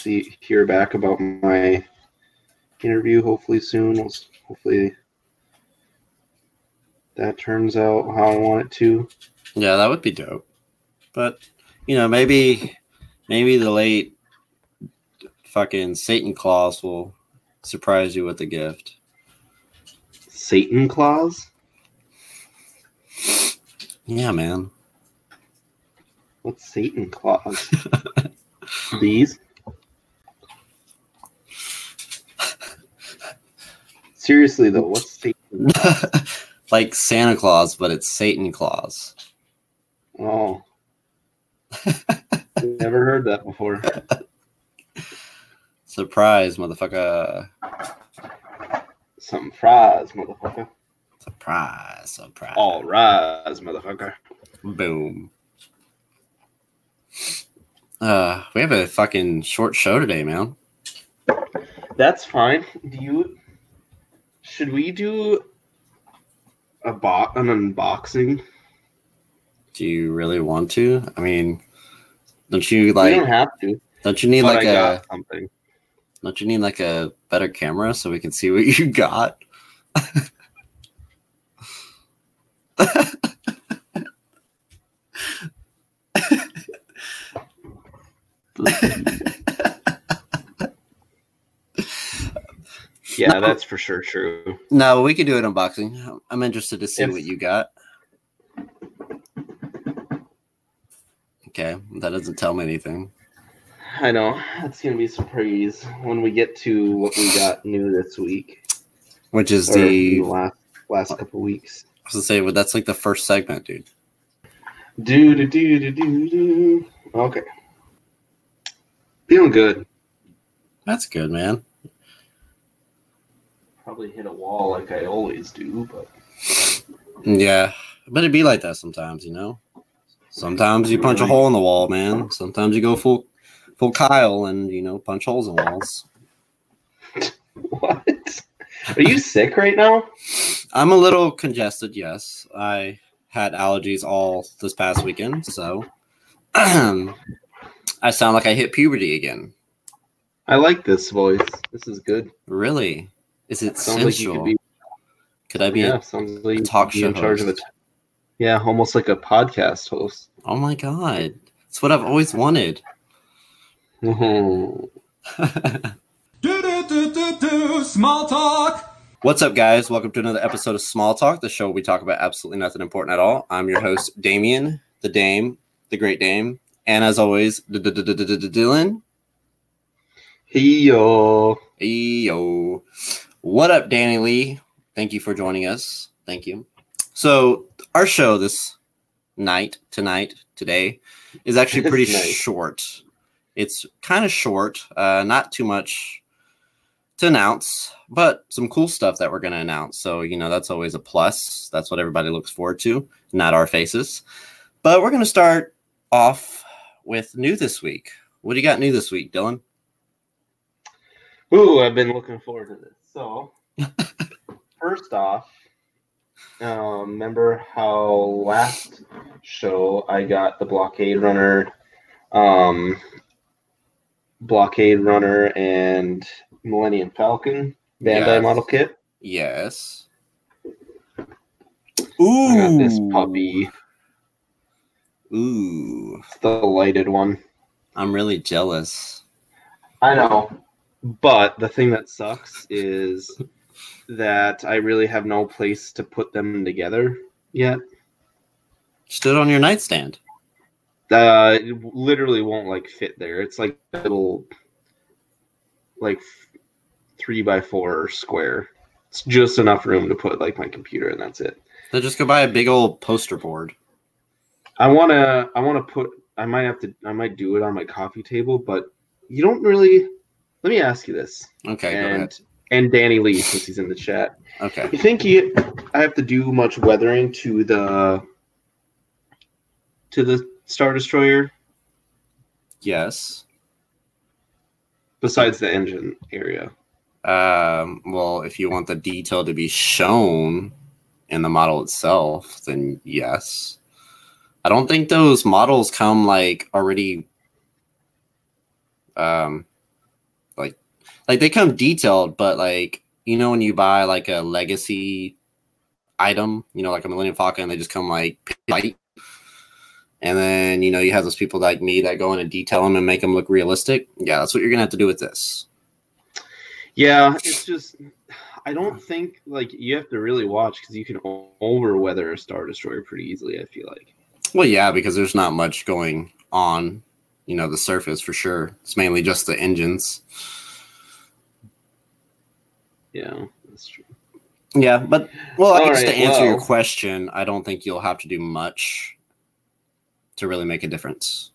see hear back about my interview hopefully soon. We'll, hopefully that turns out how I want it to. Yeah, that would be dope. But you know, maybe maybe the late fucking Satan Claus will surprise you with a gift. Satan Claus? Yeah, man. What's Satan Claus? These? Seriously though, what's Satan? like Santa Claus, but it's Satan Claus. Oh. Never heard that before. Surprise, motherfucker. Fries, motherfucker. Surprise, surprise. All rise, motherfucker. Boom. Uh, we have a fucking short show today, man. That's fine. Do you? Should we do a bot an unboxing? Do you really want to? I mean, don't you like? don't have to. Don't you need but like I a? something. Don't you need like a better camera so we can see what you got? Yeah, No. that's for sure true. No, we could do an unboxing. I'm interested to see If- what you got. Okay, that doesn't tell me anything. I know that's gonna be a surprise when we get to what we got new this week Which is the last last couple weeks. I was gonna say, well, that's like the first segment, dude. Do do do do do do. Okay, feeling good. That's good, man. Probably hit a wall like I always do, but Yeah, but it'd be like that sometimes, you know. Sometimes you punch a hole in the wall, man. Sometimes you go full, full Kyle, and you know punch holes in walls. what? Are you sick right now? I'm a little congested. Yes, I had allergies all this past weekend, so I sound like I hit puberty again. I like this voice. This is good. Really? Is it Sounds like you sensual? could be. could I be? Yeah, sounds like you talk could be in show charge of it. host. Yeah, almost like a podcast host. Oh my god, it's what I've always wanted. Do do do do do small talk. What's up, guys? Welcome to another episode of Small Talk, the show where we talk about absolutely nothing important at all. I'm your host, Damien, the Dame, the Great Dame, and as always, Dylan. Hey yo. Hey, yo. What up, Danny Lee? Thank you for joining us. Thank you. So, our show this night, tonight, today, is actually pretty short. It's kind of short, uh, not too much to announce, but some cool stuff that we're going to announce. So, you know, that's always a plus. That's what everybody looks forward to, not our faces. But we're going to start off with new this week. What do you got new this week, Dylan? Ooh, I've been looking forward to this. So, first off, um, remember how last show I got the blockade runner, um, blockade runner and Millennium Falcon Bandai Yes. model kit? Yes. I got this puppy, Ooh. it's the lighted one. I'm really jealous. I know. But the thing that sucks is that I really have no place to put them together yet. Stood on your nightstand. Uh, it literally won't like fit there. It's like a little, like three by four square. It's just enough room to put like my computer, and that's it. So just go buy a big old poster board. I wanna, I wanna put. I might have to. I might do it on my coffee table, but you don't really. Let me ask you this, Okay, go ahead. and and Danny Lee, since he's in the chat. Okay. You think you, I have to do much weathering to the to the Star Destroyer Yes. besides the engine area? Um, well, if you want the detail to be shown in the model itself, then yes. I don't think those models come like already um like they come detailed, but like you know when you buy like a legacy item, you know, like a Millennium Falcon, they just come like light. And then you know you have those people like me that go in and detail them and make them look realistic. Yeah, that's what you're gonna have to do with this. Yeah, it's just I don't think like you have to really watch because you can over weather a Star Destroyer pretty easily. I feel like. Well, yeah, because there's not much going on, you know, the surface for sure. It's mainly just the engines. Yeah, that's true. Yeah, but well, I guess to right, answer your question, I don't think you'll have to do much to really make a difference.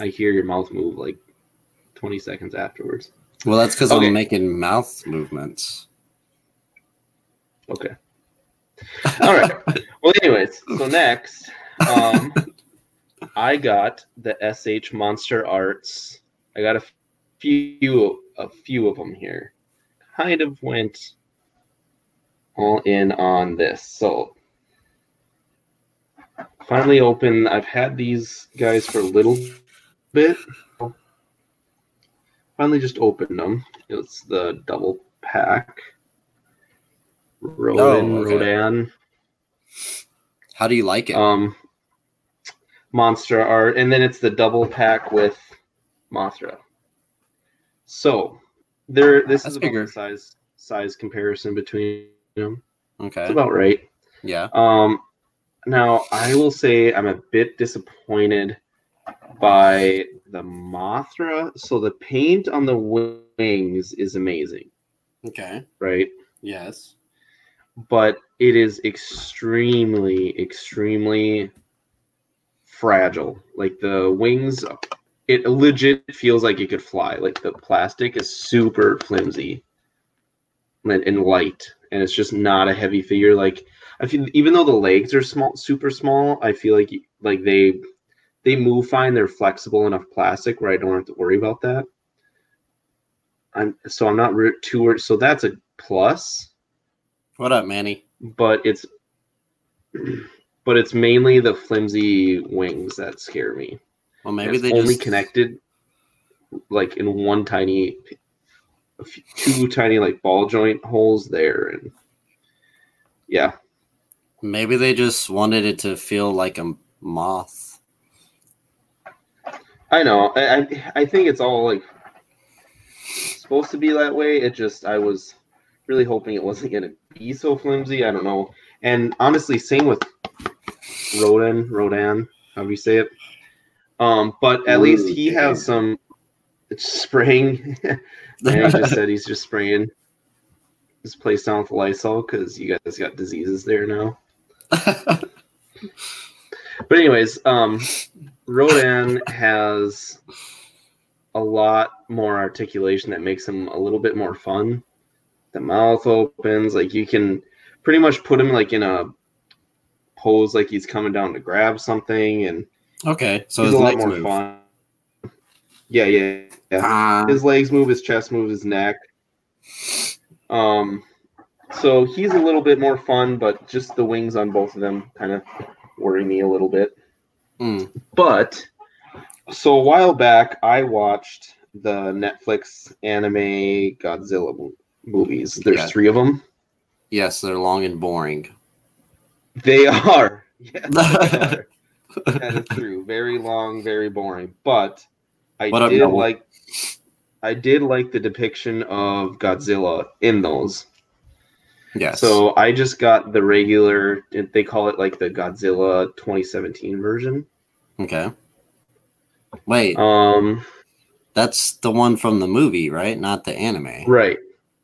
I hear your mouth move like 20 seconds afterwards. Well, that's because Okay. I'm making mouth movements. Okay. All right. Well, anyways, so next, um, I got the SH Monster Arts. I got a few, a few of them here. Kind of went all in on this. So finally open. I've had these guys for a little bit. Finally, just opened them. It's the double pack. Rodan, Oh, okay. Rodan. How do you like it? Um, monster art, and then it's the double pack with Mothra. So there, this That's is bigger. size size comparison between them. okay. It's about right. yeah. Um, now I will say I'm a bit disappointed by the Mothra. So the paint on the wings is amazing, Okay. right? Yes. but it is extremely, extremely fragile. Like the wings, it legit feels like it could fly. Like the plastic is super flimsy and, light, and it's just not a heavy figure. Like I feel, even though the legs are small, super small, I feel like like they they move fine. They're flexible enough plastic where I don't have to worry about that. I'm so I'm not re- too worried. So that's a plus What up, Manny? but it's but it's mainly the flimsy wings that scare me. Well, maybe it's they only just connected like in one tiny, a few- two tiny like ball joint holes there, and yeah, maybe they just wanted it to feel like a moth. I know. I I, I think it's all like supposed to be that way. It just I was really hoping it wasn't gonna be so flimsy. I don't know. And honestly, same with Rodan, Rodan, how do you say it. Um, but at least he has some spraying. he just said he's just spraying his place down with Lysol because you guys got diseases there now. But anyways, um, Rodan has a lot more articulation that makes him a little bit more fun. The mouth opens, like you can pretty much put him like in a pose, like he's coming down to grab something, and okay, so he's his a lot legs more move. fun. Yeah, yeah, yeah. Ah, His legs move, his chest move, his neck. Um, so he's a little bit more fun, but just the wings on both of them kind of worry me a little bit. mm, But so a while back, I watched the Netflix anime Godzilla movies. There's Yeah. three of them. yes, they're long and boring. They are. Yes, they are. That is true. Very long, very boring. But I What did like. I did like the depiction of Godzilla in those. Yes. So I just got the regular. They call it like the Godzilla 2017 version. okay. Wait, Um. that's the one from the movie, right? Not the anime. Right.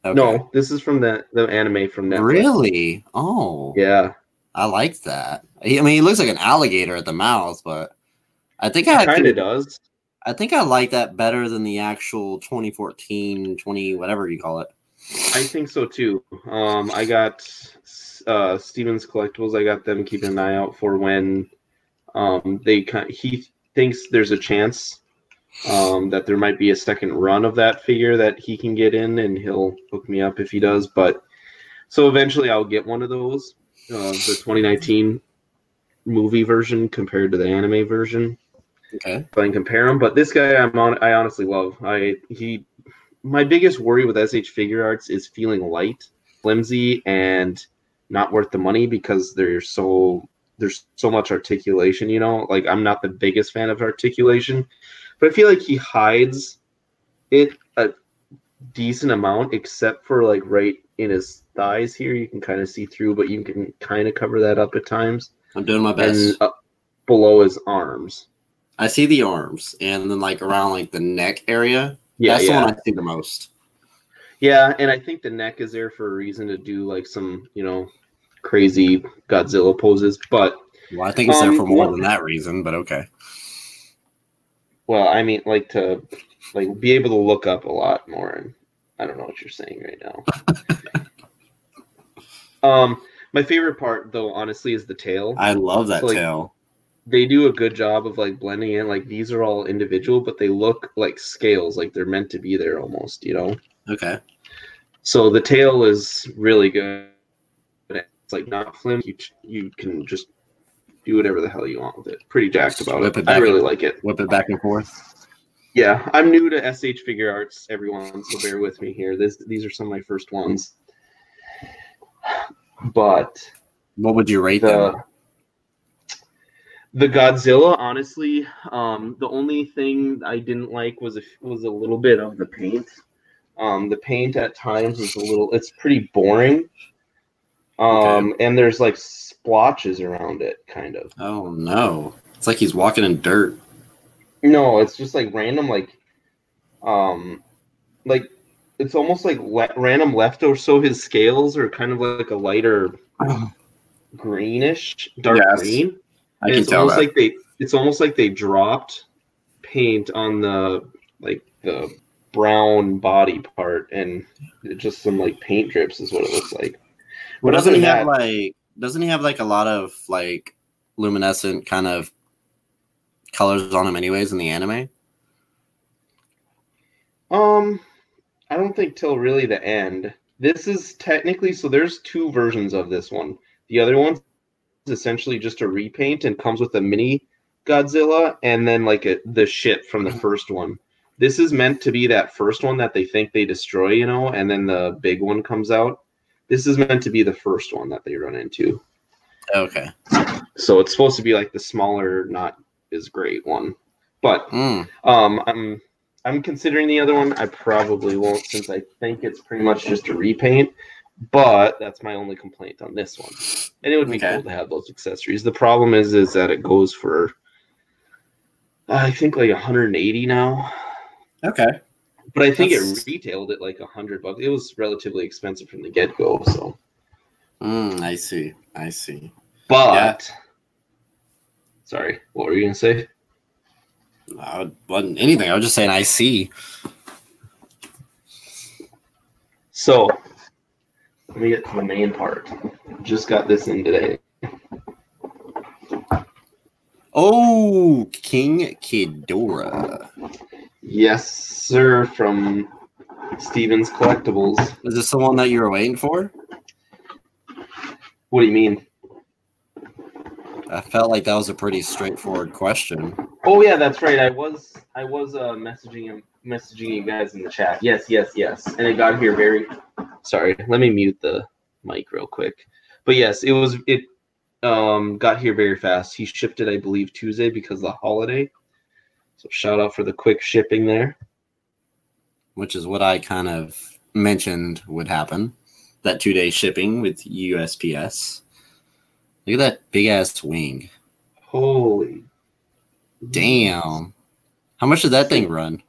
Okay. No, this is from the the anime from Netflix. Really? Oh, Yeah. I like that. He- I mean, he looks like an alligator at the mouth, but I think I kind of does. I think I like that better than the actual 2014, 20 whatever you call it. I think so too. Um, I got uh, Stevens Collectibles. I got them keeping an eye out for when um, they kind. He thinks there's a chance um, that there might be a second run of that figure that he can get in, and he'll hook me up if he does. But so eventually, I'll get one of those. Uh, the 2019 movie version compared to the anime version. Okay. if I can compare them, But this guy, I'm on. I honestly love. I he my biggest worry with SH Figuarts is feeling light, flimsy, and not worth the money because they're so there's so much articulation. You know, like I'm not the biggest fan of articulation, but I feel like he hides it a decent amount, except for like right in his thighs here. You can kind of see through, but you can kind of cover that up at times. I'm doing my best. And below his arms. I see the arms, and then like around like the neck area. Yeah, that's yeah. the one I see the most. Yeah, and I think the neck is there for a reason to do like some, you know, crazy Godzilla poses. But Well, I think it's there Um, for more than that reason, but okay. well, I mean, like to like be able to look up a lot more. And I don't know what you're saying right now. um, my favorite part, though, honestly, is the tail. I love that So, like, tail. they do a good job of like blending in. Like these are all individual, but they look like scales, like they're meant to be there almost. You know. Okay. So the tail is really good. It's like not flim. You you can just do whatever the hell you want with it. Pretty jacked about it. it I really and- like it. Whip it back and forth. Yeah, I'm new to SH Figuarts, everyone, so bear with me here. This these are some of my first ones. But What would you rate the them? the Godzilla, honestly, um, the only thing I didn't like was a, was a little bit of the paint. Um, the paint at times is a little. It's pretty boring. Um, and there's like splotches around it, kind of. Oh no. It's like he's walking in dirt. No, it's just like random, like, um, like it's almost like le- random leftover. So his scales are kind of like a lighter greenish, dark Yes, green. I And can it's tell almost that. like they it's almost like they dropped paint on the like the brown body part and just some like paint drips is what it looks like. Well, doesn't he have that- like doesn't he have like a lot of like luminescent kind of colors on him anyways in the anime? Um I don't think till really the end. This is technically so there's two versions of this one. The other one's essentially just a repaint and comes with a mini Godzilla and then like a, the ship from the first one. This is meant to be that first one that they think they destroy, you know, and then the big one comes out. This is meant to be the first one that they run into. Okay. So it's supposed to be like the smaller, not as great one. But Mm. um, I'm I'm considering the other one. I probably won't since I think it's pretty much just a repaint. But that's my only complaint on this one. And it would be Okay. cool to have those accessories. The problem is is that it goes for I think like 180 now. Okay. But I think That's- it retailed at like 100 bucks. It was relatively expensive from the get go. So, Mm, I see. I see. but sorry, what were you gonna say? I wasn't anything. I was just saying I see. So let me get to the main part. Just got this in today. Oh, King Ghidorah. Yes, sir, from Stevens Collectibles. Is this the one that you were waiting for? What do you mean? I felt like that was a pretty straightforward question. Oh yeah, that's right. I was I was uh, messaging him messaging you guys in the chat. Yes, yes, yes. And it got here very sorry, let me mute the mic real quick. But yes, it was it um got here very fast. He shipped it, I believe, Tuesday because of the holiday. So shout out for the quick shipping there. which is what I kind of mentioned would happen. That two day shipping with USPS. Look at that big ass wing. Holy Damn. How much did that thing run?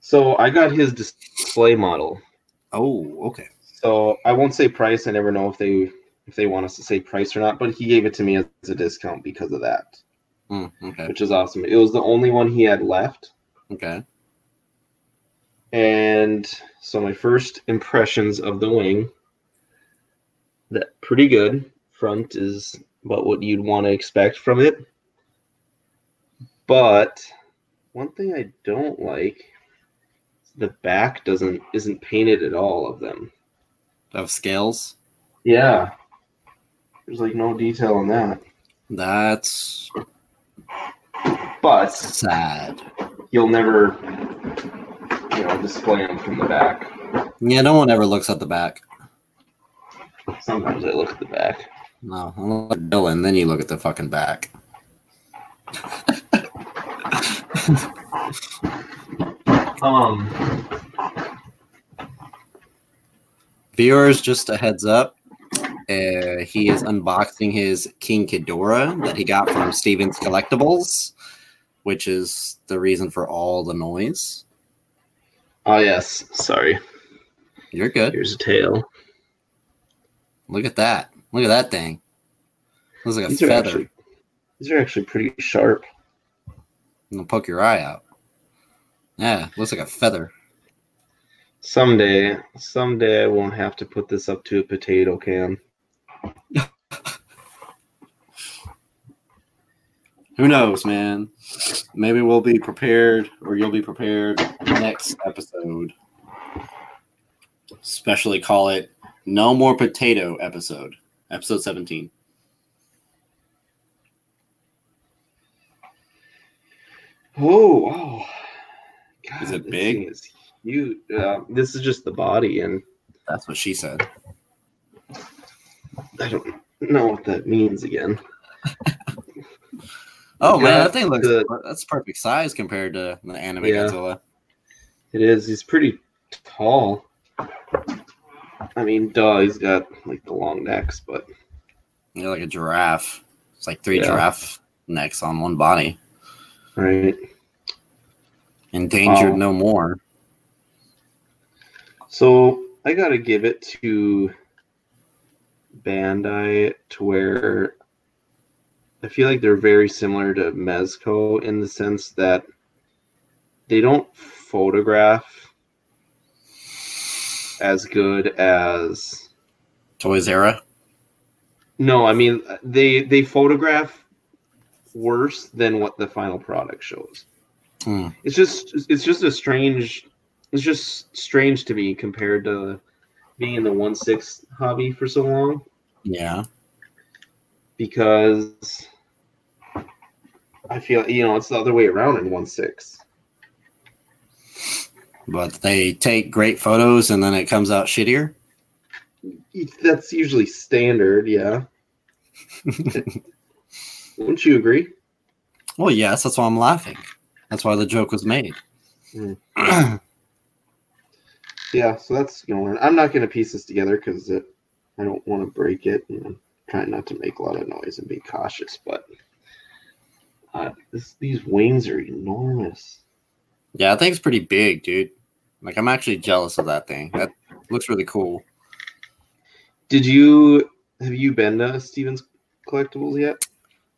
So I got his display model. Oh, okay. So I won't say price. I never know if they if they want us to say price or not, but he gave it to me as a discount because of that, Mm, okay. which is awesome. It was the only one he had left. Okay. And so my first impressions of the wing that pretty good. Front is about what you'd want to expect from it. But one thing I don't like the back doesn't isn't painted at all of them. Of scales. Yeah. There's like no detail on that. That's But sad. you'll never you know display them from the back. Yeah, no one ever looks at the back. Sometimes I look at the back. No, look at Dylan, then you look at the fucking back. Um, Viewers, just a heads up. Uh, he is unboxing his King Ghidorah that he got from Stevens Collectibles, which is the reason for all the noise. oh yes, sorry. You're good. Here's a tail. Look at that. Look at that thing. Looks like a These are feather. actually these are actually pretty sharp. It'll poke your eye out. Yeah, looks like a feather. Someday, someday I won't have to put this up to a potato can. Who knows, man? Maybe we'll be prepared, or you'll be prepared next episode. Especially call it No More Potato episode, episode 17. Oh, wow. God, Is it big? is huge. Uh, this is just the body, and That's what she said. I don't know what that means again. Oh man, that thing looks the- that's perfect size compared to the anime Yeah. Godzilla. It is. He's pretty tall. I mean, duh, he's got like the long necks, but Yeah, like a giraffe. It's like three Yeah. giraffe necks on one body. right. Endangered Wow. no more. So I gotta give it to Bandai to where I feel like they're very similar to Mezco in the sense that they don't photograph as good as Toys Era. no, I mean they they photograph worse than what the final product shows. Hmm. It's just it's just a strange it's just strange to me compared to being in the one six hobby for so long Yeah. because I feel you know it's the other way around in one six. But they take great photos and then it comes out shittier. That's usually standard, yeah. Wouldn't you agree? Well, yes, that's why I'm laughing. That's why the joke was made. Hmm. Yeah, so that's going. I'm not going to piece this together because I don't want to break it. And I'm trying not to make a lot of noise and be cautious. But uh, this, these wings are enormous. yeah, I think it's pretty big, dude. Like I'm actually jealous of that thing. That looks really cool. Did you have you been to Stevens Collectibles yet?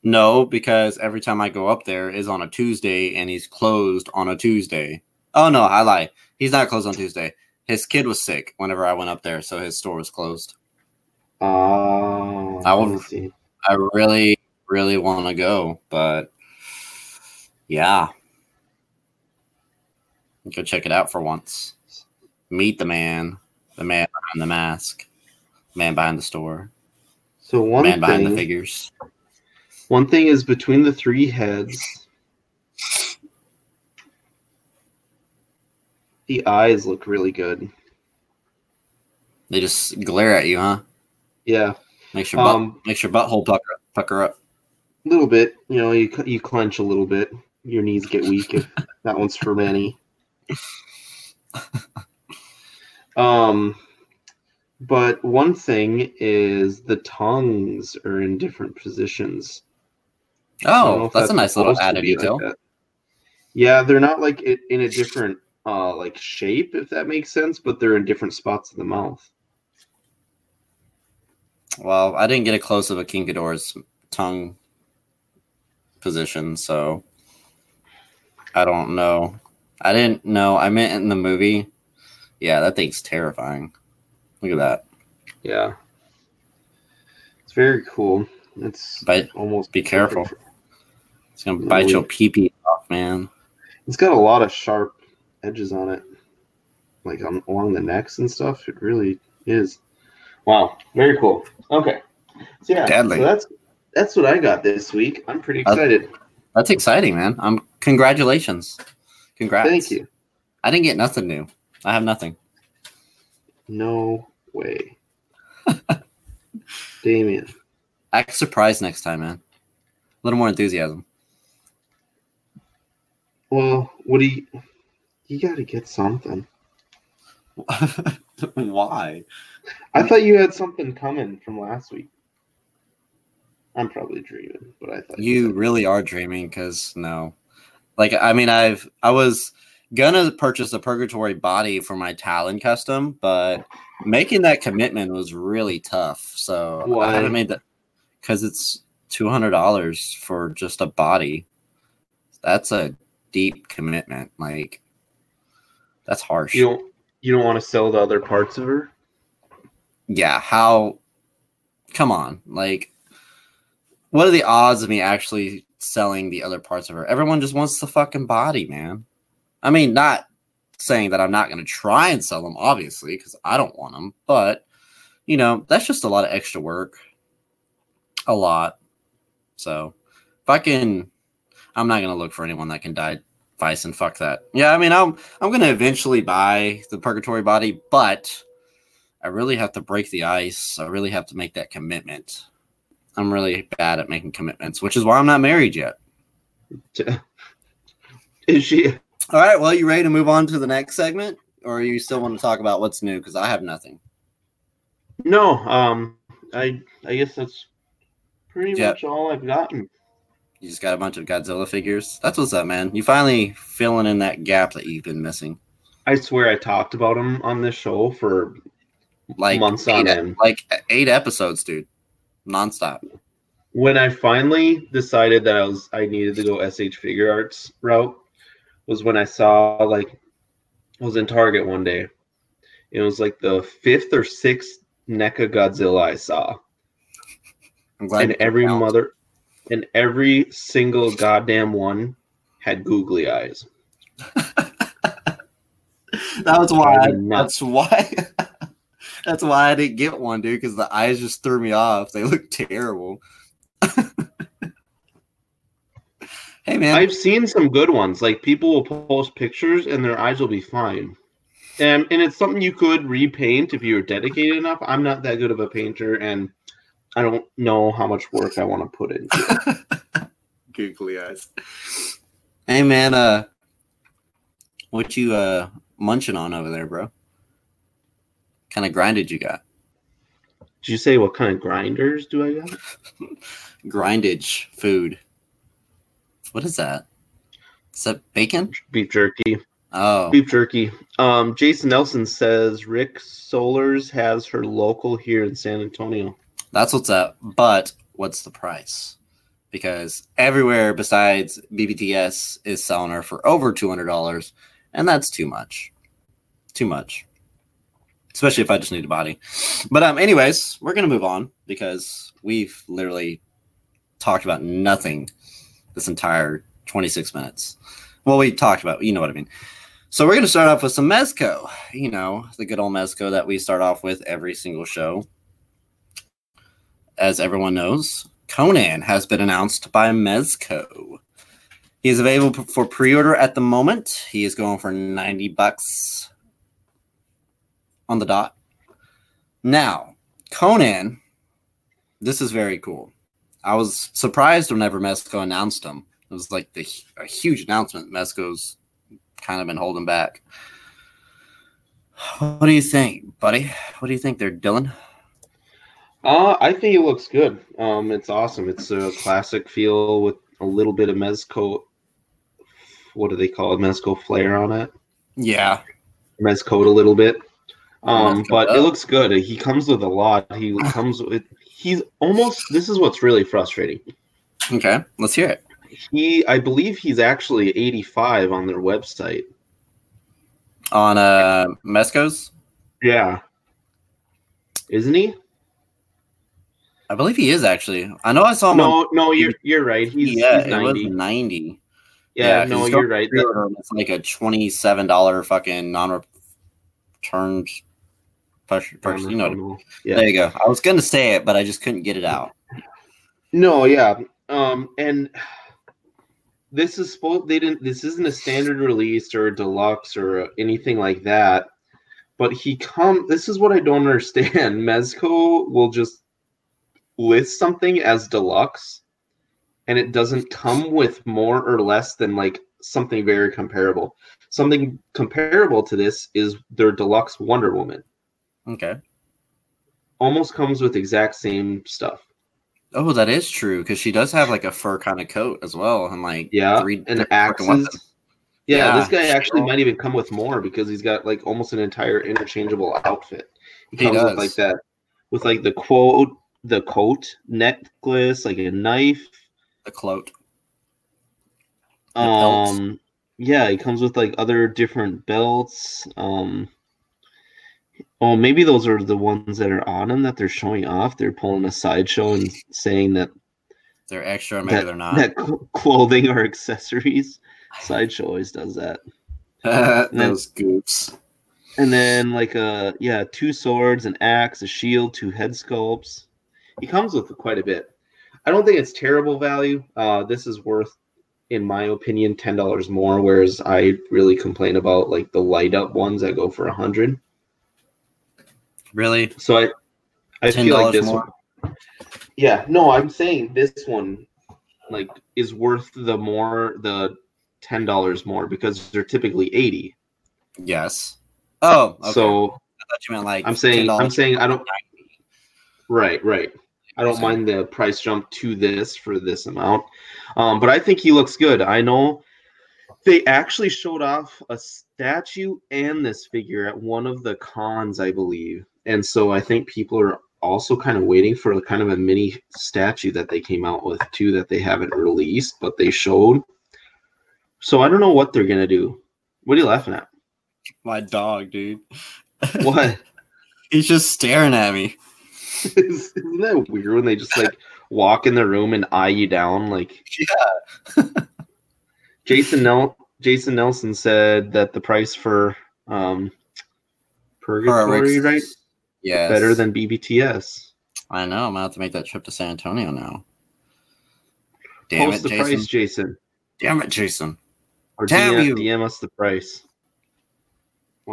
No, because every time I go up there is on a Tuesday and he's closed on a Tuesday. Oh no, I lie. He's not closed on Tuesday. His kid was sick whenever I went up there, so his store was closed. Oh, I will- see. I really, really want to go, but yeah. Go check it out for once. Meet the man, the man behind the mask, man behind the store, So one man behind the figures. one thing is between the three heads, the eyes look really good. They just glare at you, huh? Yeah, Makes your butt, Um, makes your butthole pucker pucker up. a little bit. You know, you you clench a little bit. Your knees get weak. If that one's for many. Um, but one thing is the tongues are in different positions. I don't know Oh, if that's a nice little added be like detail. yeah, they're not like in a different uh like shape, if that makes sense, but they're in different spots of the mouth. Well, I didn't get a close of a King Ghidorah's tongue position, so I don't know. I didn't know. I meant in the movie. Yeah, that thing's terrifying. Look at that. Yeah. It's very cool. It's But almost be careful. perfect. it's gonna bite your pee pee off, man. It's got a lot of sharp edges on it, like on, along the necks and stuff. It really is. Wow, very cool. Okay, so yeah, Deadly. so that's that's what I got this week. I'm pretty excited. That's exciting, man. Um, congratulations. Congrats. Thank you. I didn't get nothing new. I have nothing. No way. Damien. Act surprised next time, man. A little more enthusiasm. Well, what do you you gotta get something. Why? I thought you had something coming from last week. I'm probably dreaming, but I thought You really are dreaming because no. Like I mean I've I was gonna purchase a purgatory body for my Talon custom, but making that commitment was really tough. So Why? I haven't made that because it's two hundred dollars for just a body. That's a deep commitment. Like that's harsh. you don't you don't want to sell the other parts of her. yeah, how come on. Like what are the odds of me actually selling the other parts of her? Everyone just wants the fucking body, man. I mean, not saying that I'm not going to try and sell them, obviously, because I don't want them, but you know, that's just a lot of extra work. A lot. So if I can, I'm not going to look for anyone that can die vice and Fuck that. Yeah, I mean, I'm I'm going to eventually buy the Purgatory body, but I really have to break the ice. I really have to make that commitment. I'm really bad at making commitments, which is why I'm not married yet. Is she All right, well, you ready to move on to the next segment, or you still want to talk about what's new? Because I have nothing. No, um I I guess that's pretty Yeah. much all I've gotten. You just got a bunch of Godzilla figures. That's what's up, man. You finally filling in that gap that you've been missing. I swear I talked about them on this show for Like Months eight, on end. like eight episodes, dude, nonstop. when I finally decided that I was I needed to go SH Figuarts route was when I saw like I was in Target one day. It was like the fifth or sixth NECA Godzilla I saw. I'm glad. and every count. mother and every single goddamn one had googly eyes. That was why. I, Driving me nuts. that's why. that's why I didn't get one, dude. Because the eyes just threw me off. They look terrible. hey, man. I've seen some good ones. Like people will post pictures and their eyes will be fine. And and it's something you could repaint if you were dedicated enough. I'm not that good of a painter and I don't know how much work I want to put into it. googly eyes. Hey, man. Uh, what you uh munching on over there, bro? Kind of grinded you got? Did you say what kind of grinders do I got? Grindage food. What is that? Is that bacon? Beef jerky. Oh, Beef jerky. Um, Jason Nelson says Rick Solers has her local here in San Antonio. That's what's up. But what's the price? Because everywhere besides BBTS is selling her for over two hundred dollars, and that's too much. Too much. Especially if I just need a body. But um, anyways, we're gonna move on because we've literally talked about nothing this entire twenty six minutes. Well, we talked about, you know what I mean. So we're gonna start off with some Mezco. You know, the good old Mezco that we start off with every single show as everyone knows, Conan has been announced by Mezco. He is available for pre-order at the moment. He is going for 90 bucks on the dot. Now, Conan, this is very cool. I was surprised whenever Mezco announced him. It was like the, a huge announcement. Mezco's kind of been holding back. What do you think, buddy? What do you think there, Dylan? Uh, I think it looks good. Um, it's awesome. It's a classic feel with a little bit of mezco. What do they call it? Mezco flair on it. Yeah, Mezcoat a little bit. Um, but up. it looks good. He comes with a lot. He comes with. He's almost. This is what's really frustrating. Okay, let's hear it. He, I believe, he's actually 85 on their website. On uh Mezco's, Yeah. Isn't he? I believe he is actually. I know I saw him. on, No, no, you're you're right. He's, yeah, he's it was 90. Yeah, Yeah, no, you're right. It's like a twenty-seven dollar fucking non-returned push. push you know, Yeah. there you go. I was gonna say it, but I just couldn't get it out. No, yeah. Um, and this is supposed they didn't this isn't a standard release or a deluxe or anything like that. but he come. This is what I don't understand. Mezco will just list something as deluxe, and it doesn't come with more or less than like something very comparable. Something comparable to this is their deluxe Wonder Woman. Okay. Almost comes with exact same stuff. Oh, that is true because she does have like a fur kind of coat as well, and like Yeah, three and axes. Yeah, this Yeah, guy actually sure. might even come with more because he's got like almost an entire interchangeable outfit. He He comes does. with like that, with like the quote, the coat, necklace, like a knife. the cloak. Um, yeah, he comes with like other different belts. Um, oh, maybe those are the ones that are on him that they're showing off. They're pulling a sideshow and saying that They're extra, maybe that, they're not. that cl- clothing or accessories. Sideshow always does that. Those goops. And then like a yeah, two swords, an axe, a shield, two head sculpts. He comes with quite a bit. I don't think it's terrible value. Uh, this is worth, in my opinion, ten dollars more. Whereas I really complain about like the light up ones that go for a hundred. Really? So I, I feel like this more. one. Yeah, no, I'm saying this one, like, is worth the more the ten dollars more because they're typically eighty. Yes. Oh, okay. So I thought you meant like I'm saying I'm saying I don't right right. I don't mind the price jump to this for this amount, um, but I think he looks good. I know they actually showed off a statue and this figure at one of the cons, I believe, and so I think people are also kind of waiting for kind of a mini statue that they came out with too that they haven't released, but they showed. So I don't know what they're gonna do. What are you laughing at? My dog, dude. What? He's just staring at me. Isn't that weird when they just like walk in the room and eye you down? Like Yeah. Jason Nel Jason Nelson said that the price for um Purgatory, right? Yes. Better than BBTS. I know. I'm gonna have to make that trip to San Antonio now. Damn Post it, the Jason. price, Jason. Damn it, Jason. Or Damn DM, you. DM us the price.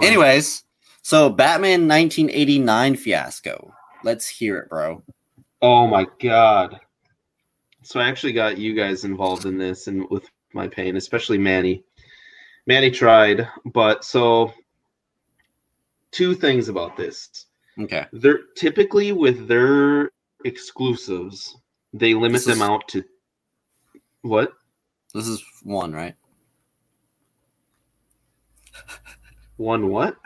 Anyways, so Batman 1989 fiasco. Let's hear it, bro. Oh my god. So I actually got you guys involved in this and with my pain, especially Manny. Manny tried, but so two things about this. Okay. They're typically with their exclusives, they limit This is- them out to what? This is one, right? One what?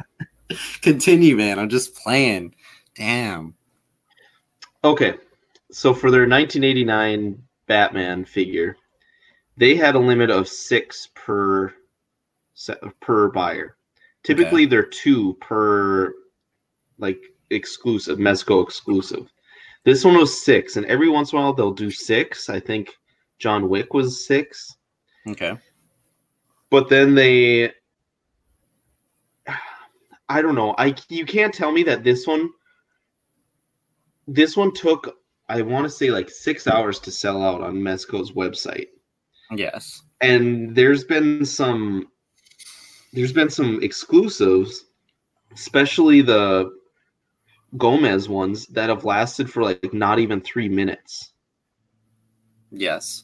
Continue, man. I'm just playing. Damn. Okay. So for their 1989 Batman figure, they had a limit of 6 per set, per buyer. Typically they're 2 per like exclusive, Mezco exclusive. This one was 6 and every once in a while they'll do 6. I think John Wick was 6. Okay. but then they i don't know i you can't tell me that this one this one took i want to say like six hours to sell out on mezco's website Yes. and there's been some there's been some exclusives especially the gomez ones that have lasted for like not even three minutes. Yes.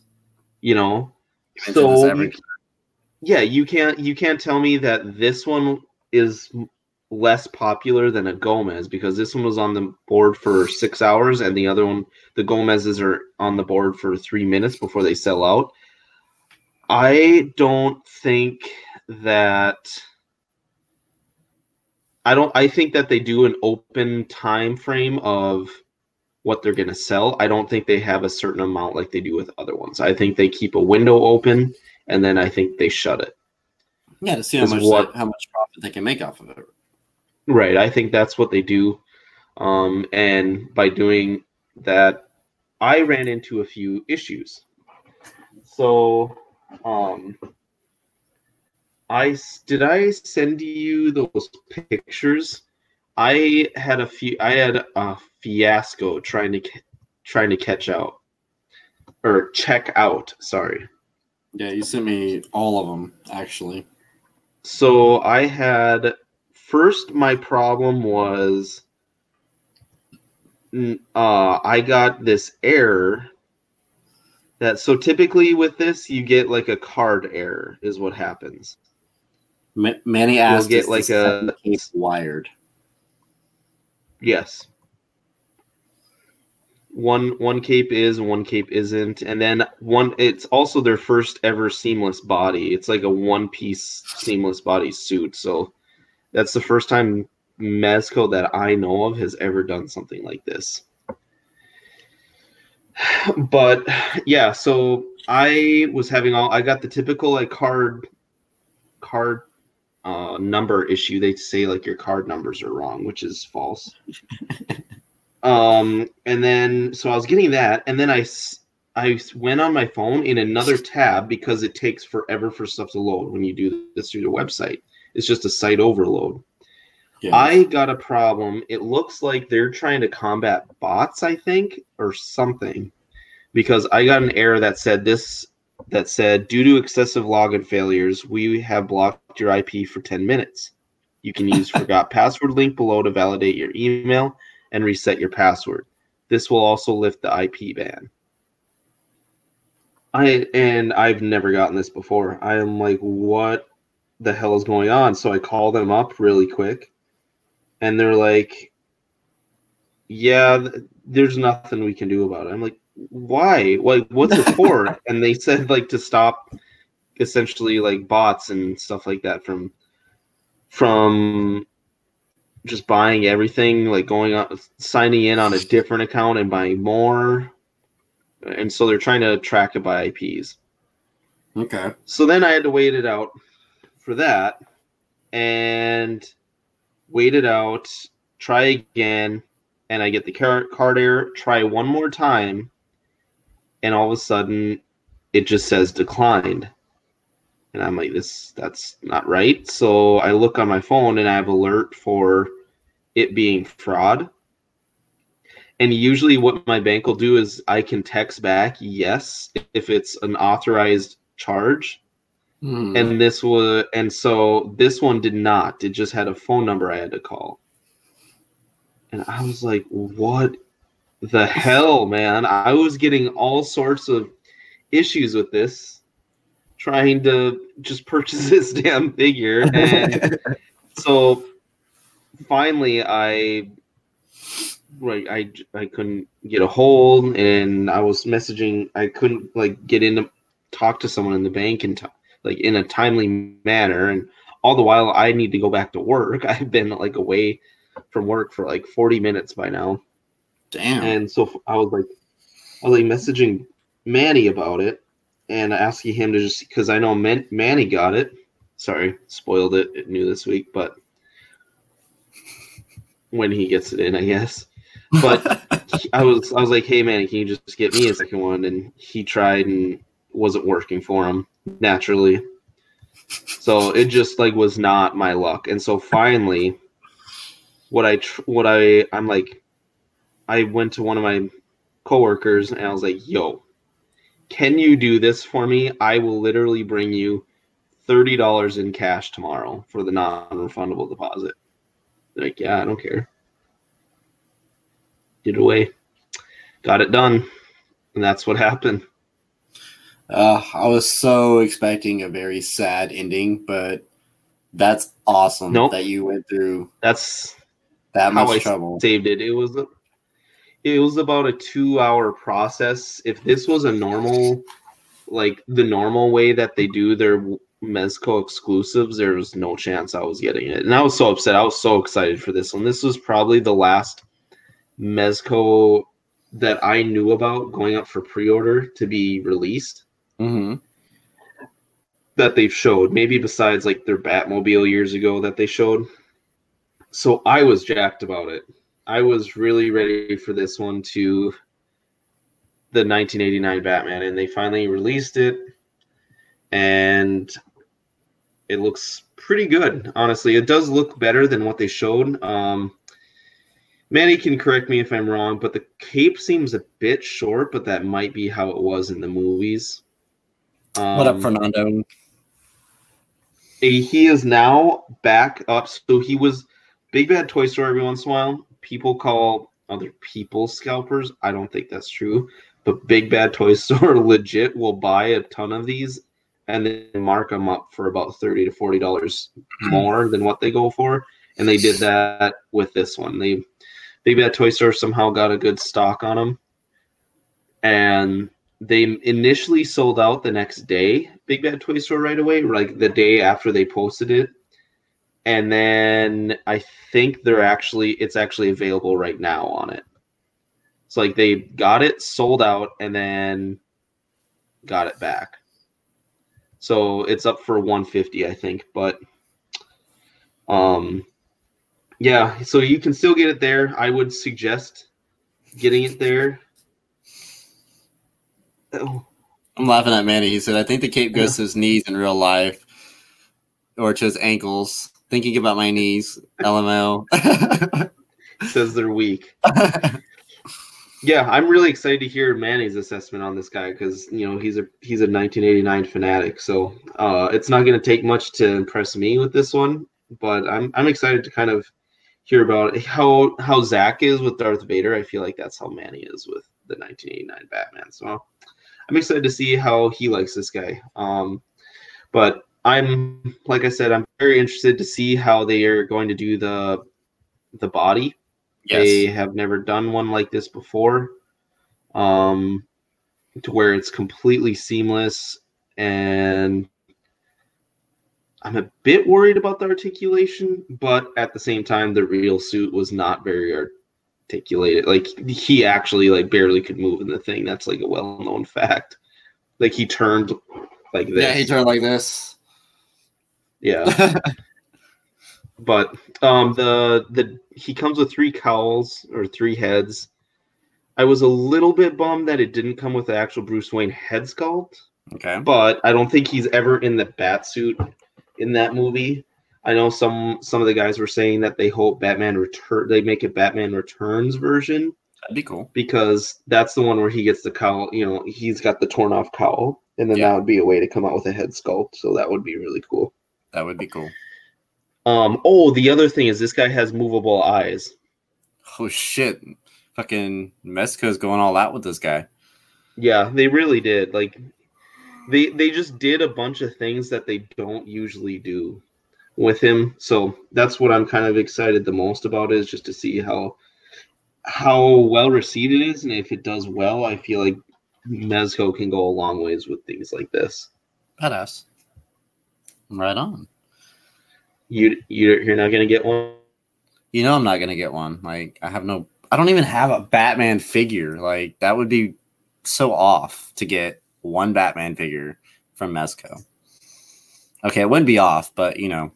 you know? You so every- yeah you can't you can't tell me that this one is less popular than a gomez because this one was on the board for six hours and the other one the gomez's are on the board for three minutes before they sell out. I don't think that i don't i think that they do an open time frame of what they're going to sell i don't think they have a certain amount like they do with other ones i think they keep a window open and then i think they shut it yeah, to see how much what- how much profit they can make off of it. Right. I think that's what they do. Um, and by doing that, I ran into a few issues. So, um, I did I send you those pictures? I had a few. I had a fiasco trying to trying to catch out or check out. Sorry. Yeah, you sent me all of them actually. So I had first my problem was uh I got this error that so typically with this you get like a card error is what happens. Ma- Manny asked, get "Is like a- cape wired?" Yes. One one cape is one cape isn't, and then one it's also their first ever seamless body. It's like a one piece seamless body suit. So that's the first time Mezco that I know of has ever done something like this. But yeah, so I was having all I got the typical like card card uh number issue. They say like your card numbers are wrong, which is false. um and then so I was getting that and then I I went on my phone in another tab because it takes forever for stuff to load when you do this through the website. It's just a site overload. Yes. I got a problem. It looks like they're trying to combat bots, I think, or something. Because I got an error that said this that said due to excessive login failures, we have blocked your IP for 10 minutes. You can use forgot password link below to validate your email and reset your password. This will also lift the IP ban. I and I've never gotten this before. I am like, what the hell is going on? So I call them up really quick and they're like, "Yeah, th- there's nothing we can do about it." I'm like, "Why? Like, what's it for?" and they said like to stop, essentially like bots and stuff like that from from just buying everything, like going on signing in on a different account and buying more, and so they're trying to track it by IPs. okay. So then I had to wait it out for that and wait it out, try again, and I get the card, card error, try one more time, and all of a sudden it just says declined. And I'm like, this that's not right. So I look on my phone and I have alert for it being fraud. And usually what my bank will do is I can text back yes if it's an authorized charge Hmm. and this was and so this one did not it just had a phone number i had to call and i was like what the hell man. I was getting all sorts of issues with this trying to just purchase this damn figure. And so finally i like i i couldn't get a hold and i was messaging i couldn't like get in to talk to someone in the bank and talk like in a timely manner. And all the while i need to go back to work. I've been like away from work for like 40 minutes by now Damn. and so i was like i was like messaging manny about it and asking him to just because i know Man- manny got it sorry spoiled it new this week but when he gets it in i guess but I was I was like, hey man, can you just get me a second one? And he tried and wasn't working for him naturally. So it just like was not my luck. And so finally, what I tr- what I I'm like, I went to one of my coworkers and I was like, yo, can you do this for me? I will literally bring you thirty dollars in cash tomorrow for the non-refundable deposit. They're like, yeah, I don't care get away. Got it done. And that's what happened. Uh, I was so expecting a very sad ending, but that's awesome Nope. that you went through That's that much I trouble. saved it. It was it was about a two hour process. If this was a normal like the normal way that they do their Mezco exclusives, there was no chance I was getting it. And I was so upset. I was so excited for this one. This was probably the last Mezco that I knew about going up for pre-order to be released. hmm that they've showed, maybe besides like their Batmobile years ago that they showed. So I was jacked about it. I was really ready for this one to the 1989 Batman, and they finally released it, and it looks pretty good. Honestly, it does look better than what they showed. Um, Manny can correct me if I'm wrong, but the cape seems a bit short, but that might be how it was in the movies. what up, Um, Fernando? He is now back up. So he was big bad toy store every once in a while. People call other people scalpers. I don't think that's true. But big bad toy store legit will buy a ton of these and then mark them up for about thirty to forty dollars hmm. more than what they go for. And they did that with this one. They big bad toy store somehow got a good stock on them, and they initially sold out the next day. Big bad toy store right away, like the day after they posted it. And then I think they're actually it's actually available right now on it. It's like they got it sold out and then got it back. So it's up for 150, I think. But um yeah, so you can still get it there. I would suggest getting it there. Oh, I'm laughing at Manny. He said, I think the cape goes to his knees in real life or to his ankles. Thinking about my knees. LML. says they're weak. Yeah, I'm really excited to hear Manny's assessment on this guy because you know he's a he's a 1989 fanatic. So uh, it's not going to take much to impress me with this one, but I'm I'm excited to kind of hear about how how Zach is with Darth Vader. I feel like that's how Manny is with the 1989 Batman. So I'm excited to see how he likes this guy. Um, but I'm like I said, I'm very interested to see how they are going to do the the body they have never done one like this before, um, to where it's completely seamless. And I'm a bit worried about the articulation, but at the same time, the real suit was not very articulated. Like he actually like barely could move in the thing. That's like a well-known fact. Like he turned like this. Yeah, he turned like this. Yeah. but um the the he comes with three cowls or three heads. I was a little bit bummed that it didn't come with the actual Bruce Wayne head sculpt, okay. but I don't think he's ever in the bat suit in that movie. I know some some of the guys were saying that they hope Batman return they make a Batman Returns version That'd be cool. because that's the one where he gets the cowl. You know, he's got the torn off cowl, and then Yeah. that would be a way to come out with a head sculpt. So that would be really cool. That would be cool. Um. Oh, the other thing is this guy has movable eyes. Oh shit. Fucking Mezco's going all out with this guy. Yeah, they really did. Like they they just did a bunch of things that they don't usually do with him. So that's what I'm kind of excited the most about is just to see how how well received it is and if it does well, I feel like Mezco can go a long ways with things like this. Badass. Right on. You you you're not going to get one You know I'm not gonna get one. Like I have no I don't even have a Batman figure. Like that would be so off to get one Batman figure from Mezco. Okay, it wouldn't be off, but you know,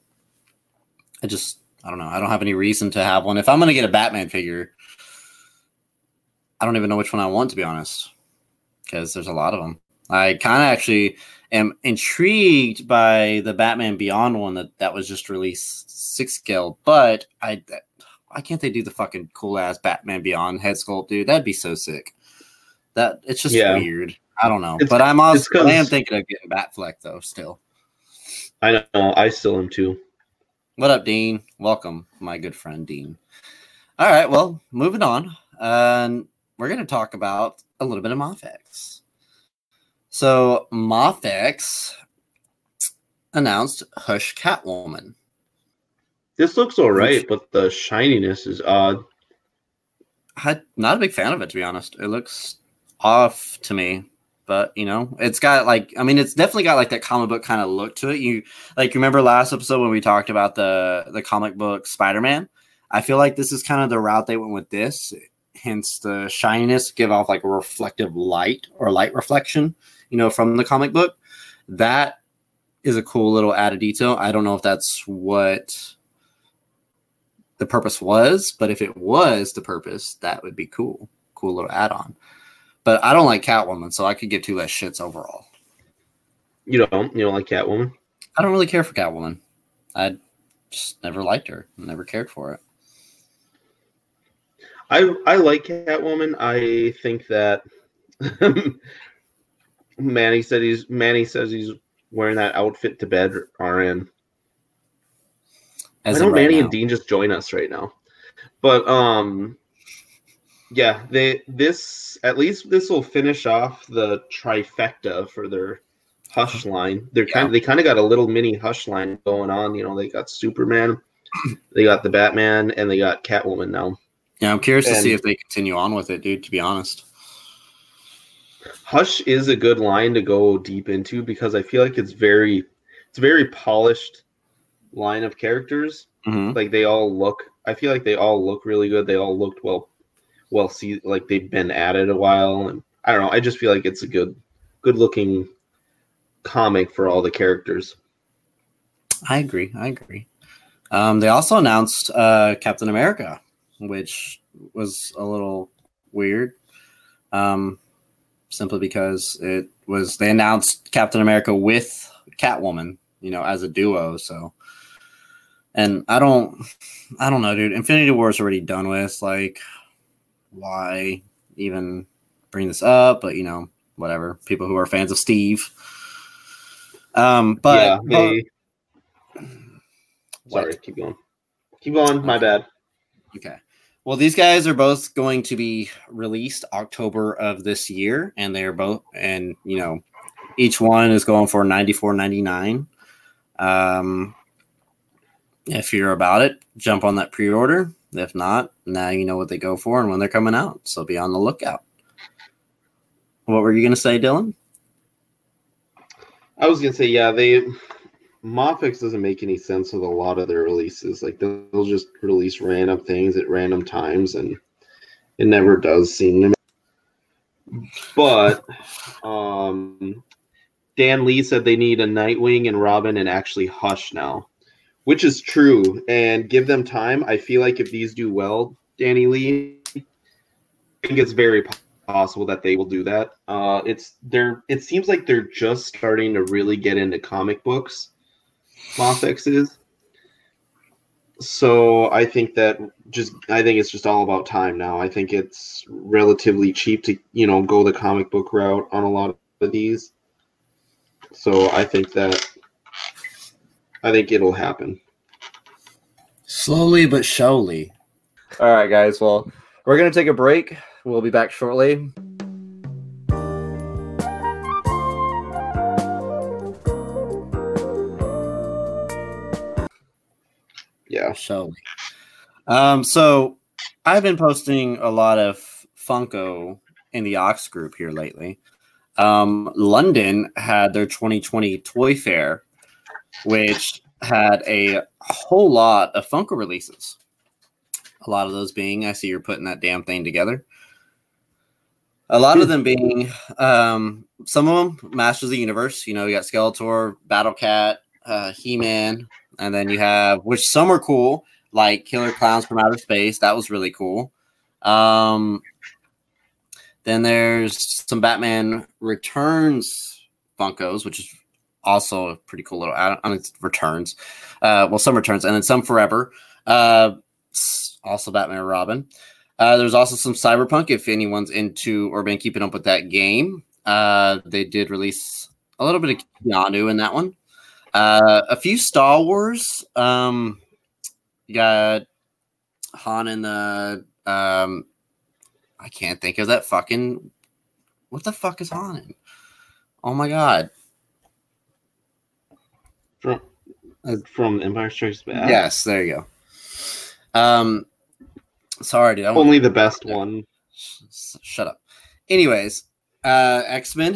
I just I don't know. I don't have any reason to have one. If I'm gonna get a Batman figure, I don't even know which one I want to be honest, because there's a lot of them. I kind of actually am intrigued by the Batman Beyond one that that was just released six scale, but I why can't they do the fucking cool ass Batman Beyond head sculpt, dude? That'd be so sick. That it's just Yeah. weird. I don't know, It's- but I'm also I am thinking of getting Batfleck though. Still, I know I still am too. what up, Dean? Welcome, my good friend Dean. All right, well, moving on, and we're gonna talk about a little bit of Mafex. So Mafex announced Hush Catwoman. This looks all right, but the shininess is odd. I'm not a big fan of it to be honest. It looks off to me, but you know, it's got like I mean, it's definitely got like that comic book kind of look to it. You like remember last episode when we talked about the the comic book Spider Man? I feel like this is kind of the route they went with this. Hence the shininess, give off like a reflective light or light reflection, you know, from the comic book. That is a cool little added detail. I don't know if that's what the purpose was, but if it was the purpose, that would be cool. Cool little add on. But I don't like Catwoman, so I could give two less shits overall. You don't you don't like Catwoman? I don't really care for Catwoman. I just never liked her, never cared for it. I I like Catwoman. I think that Manny said he's Manny says he's wearing that outfit to bed. RN. As of don't right Manny now. and Dean just join us right now? But um, yeah, they this at least this will finish off the trifecta for their Hush line. They're kind of they kind of got a little mini Hush line going on. You know, they got Superman, they got the Batman, and they got Catwoman now. Yeah, I'm curious to see if they continue on with it, dude. To be honest. Hush is a good line to go deep into because I feel like it's very it's a very polished line of characters. hmm Like they all look I feel like they all look really good. They all looked well well see like they've been at it a while and I don't know, I just feel like it's a good good looking comic for all the characters. I agree. I agree. Um, they also announced uh, Captain America, which was a little weird. Um, simply because it was they announced Captain America with Catwoman, you know, as a duo. So, and I don't, I don't know, dude. Infinity War is already done with. Like, why even bring this up? But you know, whatever. People who are fans of Steve. Um, but yeah, What? sorry, keep going. Keep going, my bad. Okay. Well, these guys are both going to be released October of this year, and they're both, and you know, each one is going for ninety four ninety nine. Um, if you're about it, jump on that pre order. If not, now you know what they go for and when they're coming out. So be on the lookout. What were you going to say, Dylan? I was gonna say, yeah, they Mafex doesn't make any sense with a lot of their releases. Like they'll, just release random things at random times, and it never does seem to. Make... But um, Dan Lee said they need a Nightwing and Robin and actually Hush now, which is true. And give them time. I feel like if these do well, Danny Lee, I think it's very possible that they will do that. Uh, it's they're it seems like they're just starting to really get into comic books. Mafex is. So I think that just I think it's just all about time now. I think it's relatively cheap to you know go the comic book route on a lot of these. So I think that I think it'll happen. Slowly but surely. All right, guys. Well, we're going to take a break. We'll be back shortly. Surely. Um, so I've been posting a lot of Funko in the Ox group here lately. Um, London had their 2020 Toy Fair, which had a whole lot of Funko releases. A lot of those being, I see you're putting that damn thing together. A lot of them being, um, some of them Masters of the Universe. You know, you got Skeletor, Battle Cat, uh, He Man, and then you have which some are cool, like Killer Clowns from Outer Space. That was really cool. Um, then there's some Batman Returns Funkos, which is also a pretty cool little. I mean, returns. Uh, well, some returns, and then some Forever. Uh, also Batman and Robin. Uh, there's also some Cyberpunk if anyone's into or been keeping up with that game. Uh, they did release a little bit of Keanu in that one. Uh, a few Star Wars. Um, you got Han and the. Um, I can't think of that fucking. What the fuck is Han in? Oh my god! From from Empire Strikes Back. Yes, there you go. Um, sorry, dude. Only the best one. Shut up. Anyways, uh, X Men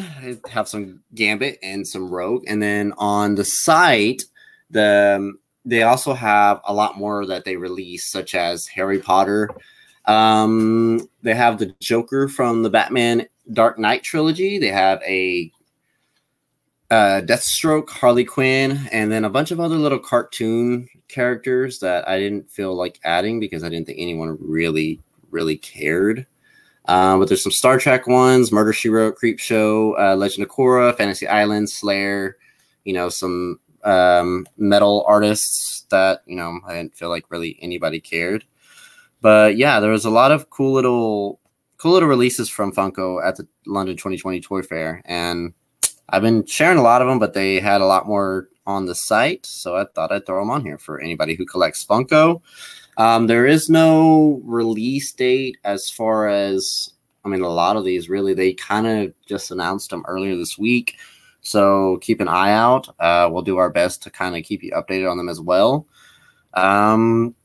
have some Gambit and some Rogue, and then on the site, the um, they also have a lot more that they release, such as Harry Potter. Um, they have the Joker from the Batman Dark Knight trilogy. They have a uh, Deathstroke, Harley Quinn, and then a bunch of other little cartoon characters that I didn't feel like adding because I didn't think anyone really, really cared. Um, but there's some Star Trek ones, Murder She Wrote, Creep Show, uh, Legend of Korra, Fantasy Island, Slayer. You know, some um, metal artists that you know I didn't feel like really anybody cared. But yeah, there was a lot of cool little, cool little releases from Funko at the London 2020 Toy Fair, and I've been sharing a lot of them. But they had a lot more on the site, so I thought I'd throw them on here for anybody who collects Funko. Um, there is no release date as far as I mean, a lot of these really they kind of just announced them earlier this week, so keep an eye out. Uh, we'll do our best to kind of keep you updated on them as well. Um,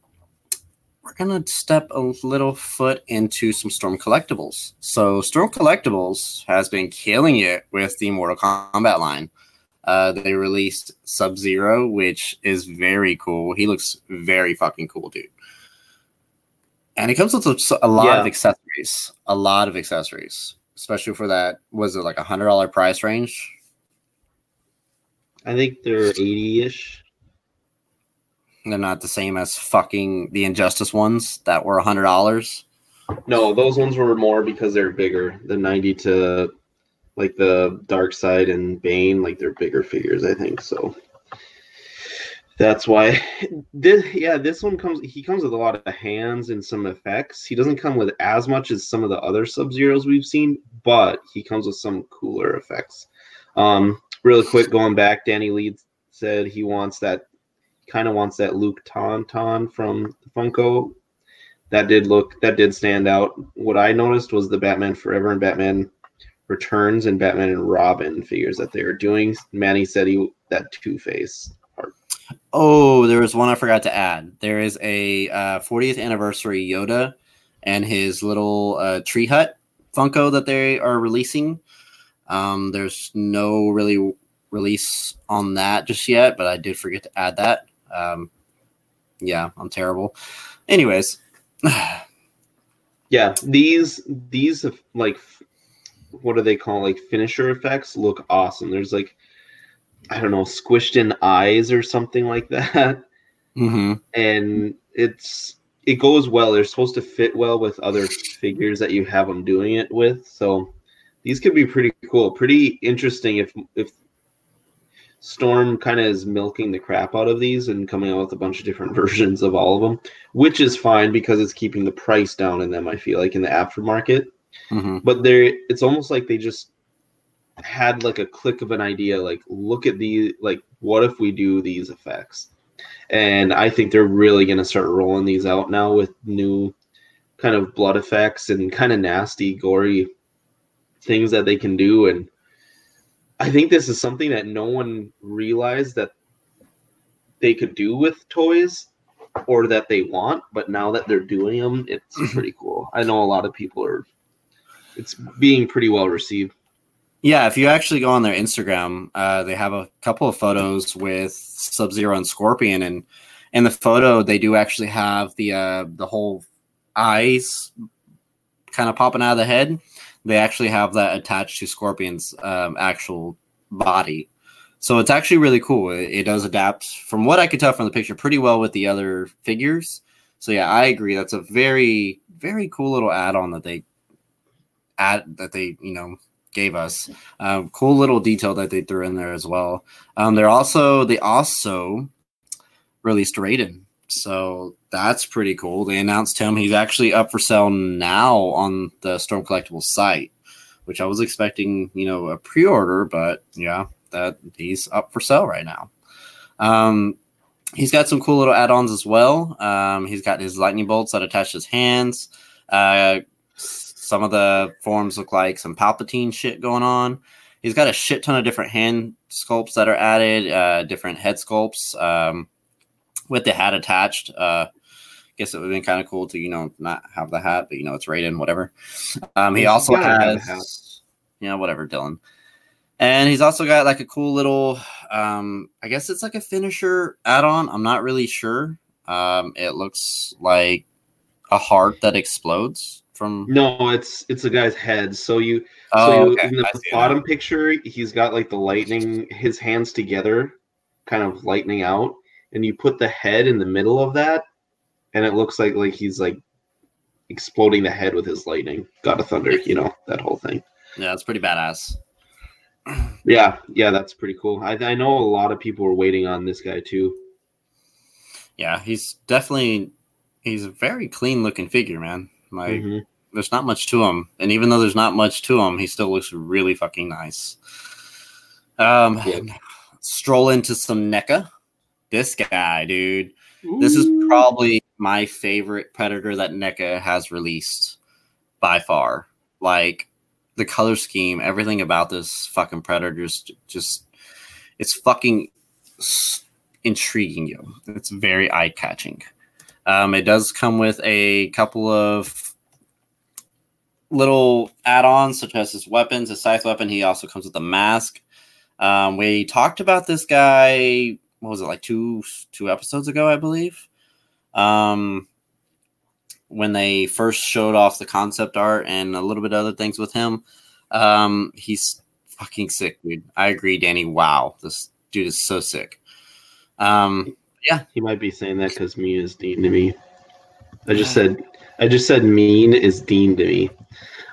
we're gonna step a little foot into some Storm collectibles. So Storm collectibles has been killing it with the Mortal Kombat line. Uh, they released Sub Zero, which is very cool. He looks very fucking cool, dude. And it comes with a, a lot Yeah. of accessories, a lot of accessories, especially for that. Was it like a hundred dollar price range? I think they're 80 ish. They're not the same as fucking the Injustice ones that were a hundred dollars. No, those ones were more because they're bigger. The 90 to like the Dark Side and Bane, like they're bigger figures, I think. So that's why this yeah, this one comes he comes with a lot of hands and some effects. He doesn't come with as much as some of the other Sub-Zeros we've seen, but he comes with some cooler effects. Um really quick going back, Danny Lee said he wants that kind of wants that Luke Tauntaun from Funko that did look that did stand out. What I noticed was the Batman Forever and Batman Returns and Batman and Robin figures that they were doing. Manny said he that Two Face. Oh, there was one I forgot to add. There is a uh, 40th anniversary Yoda and his little uh, tree hut Funko that they are releasing. Um, there's no really release on that just yet, but I did forget to add that. Um, yeah, I'm terrible. Anyways, Yeah, these these like what do they call like finisher effects look awesome. There's like I don't know squished in eyes or something like that. mhm. and it's it goes well. They're supposed to fit well with other figures that you have them doing it with. So these could be pretty cool, pretty interesting if if Storm kind of is milking the crap out of these and coming out with a bunch of different versions of all of them, which is fine because it's keeping the price down in them. I feel like in the aftermarket, Mhm. but they're it's almost like they just had like a click of an idea like look at the like what if we do these effects? And i think they're really going to start rolling these out now with new kind of blood effects and kind of nasty gory things that they can do. And i think this is something that no one realized that they could do with toys or that they want but now that they're doing them it's pretty cool. I know a lot of people are it's being pretty well received Yeah, if you actually go on their Instagram, uh, they have a couple of photos with Sub Zero and Scorpion, and in the photo they do actually have the uh, the whole eyes kind of popping out of the head. They actually have that attached to Scorpion's um, actual body, so it's actually really cool. It, it does adapt, from what I could tell from the picture, pretty well with the other figures. So yeah, I agree. That's a very very cool little add-on that they add that they you know gave us. Um, cool little detail that they threw in there as well. Um, they're also they also released Raiden, so that's pretty cool. They announced him. He's actually up for sale now on the Storm Collectibles site, which I was expecting, you know, a pre-order, but yeah, that he's up for sale right now. Um, he's got some cool little add-ons as well. Um, he's got his lightning bolts that attach his hands. Uh, some of the forms look like some Palpatine shit going on. He's got a shit ton of different hand sculpts that are added, uh, different head sculpts um, with the hat attached. Uh, guess it would have been kind of cool to you know not have the hat, but you know it's Raiden, whatever. Um, he also gotta have a has, yeah, whatever, Dylan. And he's also got like a cool little, um, I guess it's like a finisher add-on. I'm not really sure. Um, it looks like a heart that explodes from. No, it's it's a guy's head. So you Oh, so you, okay. in the bottom picture, he's got like the lightning, his hands together, kind of lightning out, and you put the head in the middle of that, and it looks like like he's like exploding the head with his lightning. God of Thunder, you know that whole thing. Yeah, that's pretty badass. Yeah, yeah, that's pretty cool. I, I know a lot of people were waiting on this guy too. Yeah, he's definitely he's a very clean looking figure, man. Like Mhm. there's not much to him, and even though there's not much to him, he still looks really fucking nice. Um, Yeah. stroll into some NECA. This guy, dude. This is probably my favorite predator that NECA has released by far. Like the color scheme, everything about this fucking predator is just it's fucking intriguing you. It's very eye catching. Um, it does come with a couple of little add-ons, such as his weapons, his scythe weapon. He also comes with a mask. Um, we talked about this guy. What was it like two two episodes ago, I believe. Um, when they first showed off the concept art and a little bit of other things with him. Um, he's fucking sick, dude. I agree, Danny. Wow, this dude is so sick. Um, Yeah, he might be saying that because mean is Dean to me. I just said I just said mean is Dean to me.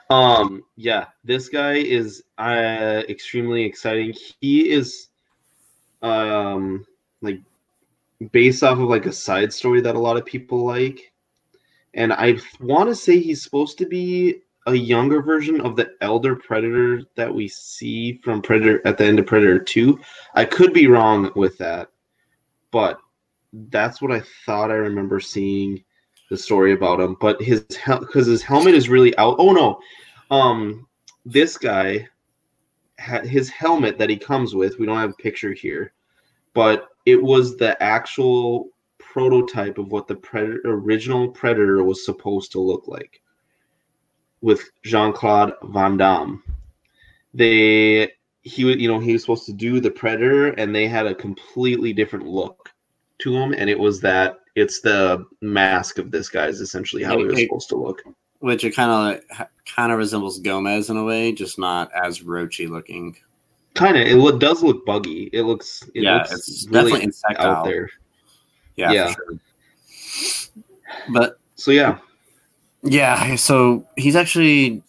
Um, yeah, this guy is uh, extremely exciting. He is um like based off of like a side story that a lot of people like. And I want to say he's supposed to be a younger version of the elder predator that we see from Predator at the end of Predator 2. I could be wrong with that. But that's what I thought I remember seeing the story about him. But his because his helmet is really out. Oh no, um, this guy had his helmet that he comes with. We don't have a picture here, but it was the actual prototype of what the original Predator was supposed to look like with Jean Claude Van Damme. They he was you know he was supposed to do the Predator, and they had a completely different look to him, and it was that it's the mask of this guy is essentially how he was hey. supposed to look. which it kind of kind of resembles Gomez in a way, just not as roachy looking. Kind of, it does look buggy. It looks, it yeah, looks it's really definitely insectile. out there. Yeah, Yeah. sure. But So yeah, yeah, so he's actually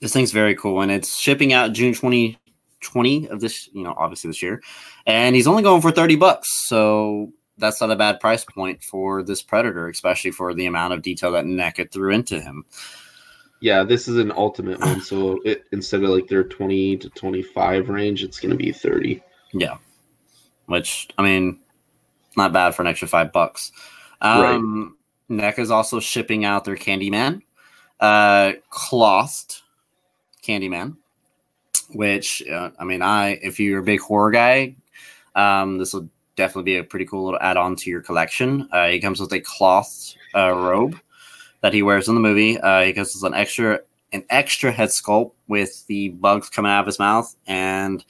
this thing's very cool, and it's shipping out June twenty twenty of this, you know, obviously this year, and he's only going for thirty bucks. So that's not a bad price point for this predator, especially for the amount of detail that NECA threw into him. yeah, this is an ultimate one. So it instead of like their twenty to twenty five range, it's gonna be thirty. Yeah. Which I mean, not bad for an extra five bucks. Um NECA is also shipping out their Candyman, uh clothed Candyman, which uh, I mean, I if you're a big horror guy, um, this will definitely be a pretty cool little add-on to your collection. Uh, he comes with a cloth uh, robe that he wears in the movie. Uh, he comes with an extra an extra head sculpt with the bugs coming out of his mouth and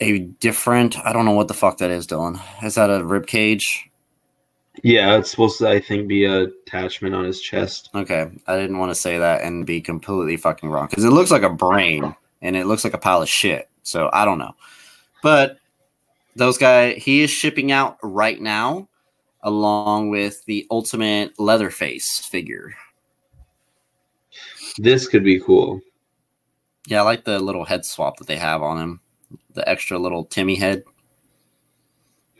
a different I don't know what the fuck that is, Dylan. Is that a rib cage? Yeah, it's supposed to, I think, be a attachment on his chest. Okay, I didn't want to say that and be completely fucking wrong because it looks like a brain and it looks like a pile of shit. So I don't know, but those guy he is shipping out right now, along with the ultimate Leatherface figure. This could be cool. Yeah, I like the little head swap that they have on him, the extra little Timmy head.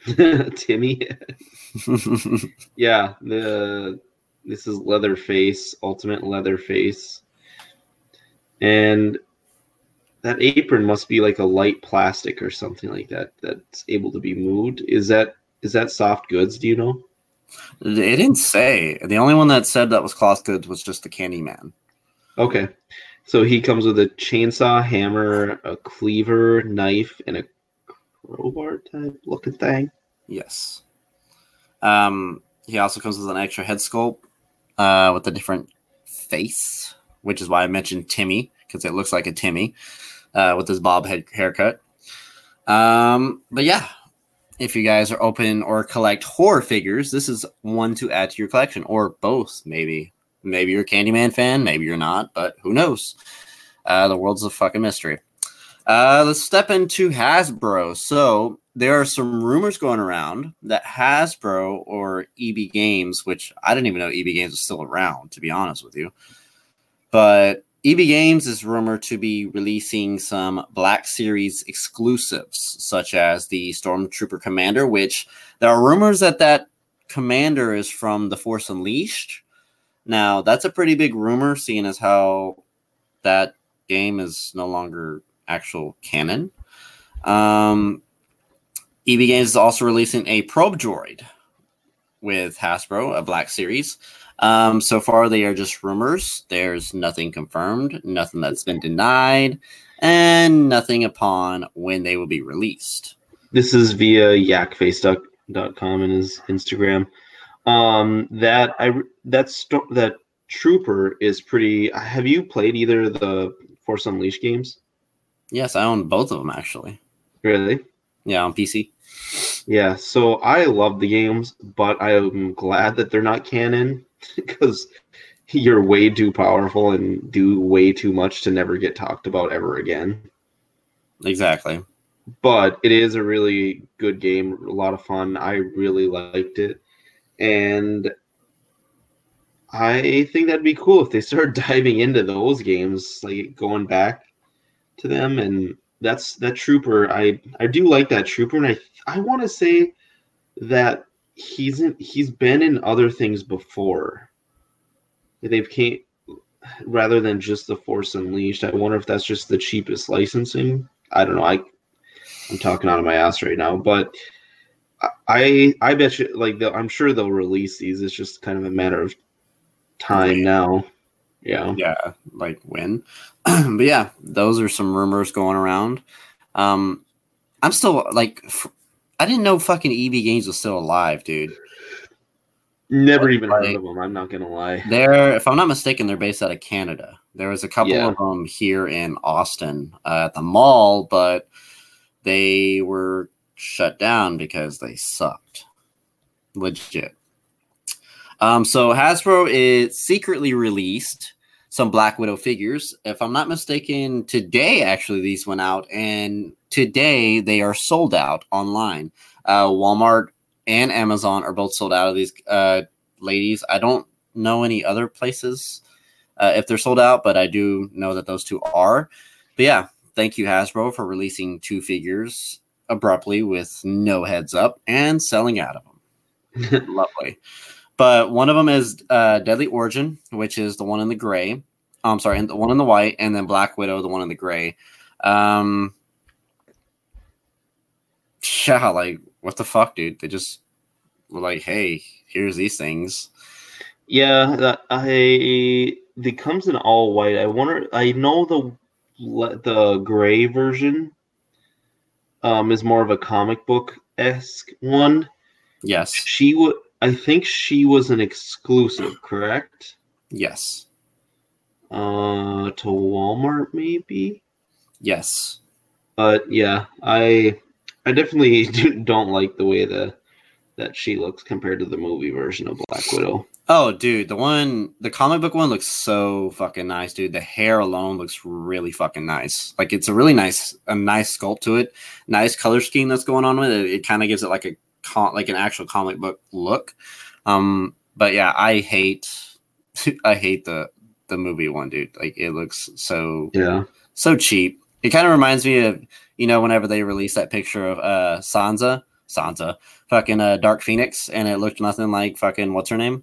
Timmy. yeah, the this is Leatherface, Ultimate Leatherface, and that apron must be like a light plastic or something like that that's able to be moved. Is that is that soft goods? Do you know? it didn't say. The only one that said that was cloth goods was just the Candyman. Okay, so he comes with a chainsaw, hammer, a cleaver, knife, and a crowbar type looking thing. Yes. Um, he also comes with an extra head sculpt uh, with a different face, which is why I mentioned Timmy because it looks like a Timmy uh, with his bob head haircut. Um, but yeah, if you guys are open or collect horror figures, this is one to add to your collection, or both, maybe. Maybe you're a Candyman fan, maybe you're not, but who knows? Uh, the world's a fucking mystery. Uh, let's step into Hasbro. So there are some rumors going around that Hasbro or EB Games, which I didn't even know EB Games was still around, to be honest with you, but EB Games is rumored to be releasing some Black Series exclusives, such as the Stormtrooper Commander, which there are rumors that that commander is from The Force Unleashed. Now, that's a pretty big rumor, seeing as how that game is no longer actual canon. Um, EB Games is also releasing a Probe Droid with Hasbro, a Black Series. Um, so far, they are just rumors. There's nothing confirmed, nothing that's been denied, and nothing upon when they will be released. This is via yakface.com and his Instagram. Um, that I that sto- that trooper is pretty. Have you played either of the Force Unleashed games? Yes, I own both of them actually. Really? Yeah, on PC. Yeah. So I love the games, but I am glad that they're not canon because you're way too powerful and do way too much to never get talked about ever again. Exactly. But it is a really good game, a lot of fun. I really liked it. And I think that'd be cool if they start diving into those games, like going back to them. And that's that trooper. I I do like that trooper, and I I want to say that he's in, he's been in other things before. They've came rather than just the Force Unleashed. I wonder if that's just the cheapest licensing. I don't know. I I'm talking out of my ass right now, but I I bet you like I'm sure they'll release these. It's just kind of a matter of time now. Yeah. Yeah, like when. but yeah, those are some rumors going around. Um, I'm still like, f- I didn't know fucking EB Games was still alive, dude. Never even heard of them. I'm not gonna lie. They're, if I'm not mistaken, they're based out of Canada. There was a couple Yeah. of them here in Austin uh, at the mall, but they were shut down because they sucked. Legit. Um, so Hasbro is secretly released some Black Widow figures. If I'm not mistaken, today actually these went out, and today they are sold out online. Uh, Walmart and Amazon are both sold out of these uh, ladies. I don't know any other places uh, if they're sold out, but I do know that those two are. But yeah, thank you Hasbro for releasing two figures abruptly with no heads up and selling out of them. Lovely. But one of them is uh, Deadly Origin, which is the one in the gray. Oh, I'm sorry, and the one in the white, and then Black Widow, the one in the gray. Um, yeah, like what the fuck, dude? They just were like, "Hey, here's these things." Yeah, I it comes in all white. I wonder. I know the the gray version um is more of a comic book esque one. Yes, She would. I think she was an exclusive, correct? yes, Uh, to Walmart maybe. yes. But yeah, I I definitely do, don't like the way the that she looks compared to the movie version of Black Widow. Oh, dude, the one, the comic book one looks so fucking nice, dude. The hair alone looks really fucking nice. Like it's a really nice, a nice sculpt to it. Nice color scheme that's going on with it. It kind of gives it like a con, like an actual comic book look. Um, but yeah, I hate, I hate the the movie one, dude. Like it looks so Yeah. so cheap. It kind of reminds me of you know whenever they released that picture of uh Sansa, Sansa, fucking uh, Dark Phoenix, and it looked nothing like fucking what's her name?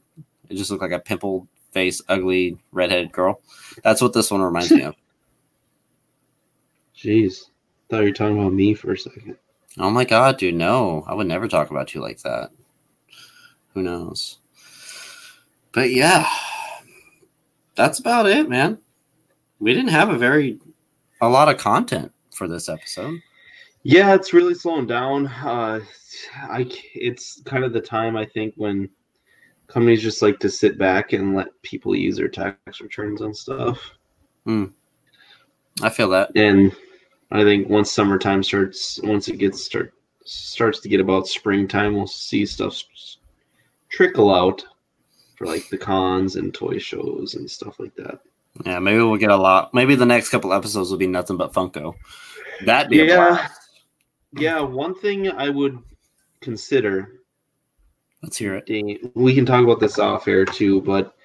It just looked like a pimpled face, ugly redheaded girl. That's what this one reminds me of. Jeez. Thought you were talking about me for a second. Oh my god, dude, no, I would never talk about you like that. Who knows? But yeah, that's about it, man. We didn't have a very a lot of content for this episode. Yeah, it's really slowing down. Uh, I it's kind of the time I think when companies just like to sit back and let people use their tax returns and stuff. I feel that. And I think once summertime starts, once it gets start starts to get about springtime, we'll see stuff trickle out for like the cons and toy shows and stuff like that. Yeah, maybe we'll get a lot. Maybe the next couple episodes will be nothing but Funko. That be a Yeah. Yeah, one thing I would consider Let's hear it. We can talk about this off air too, but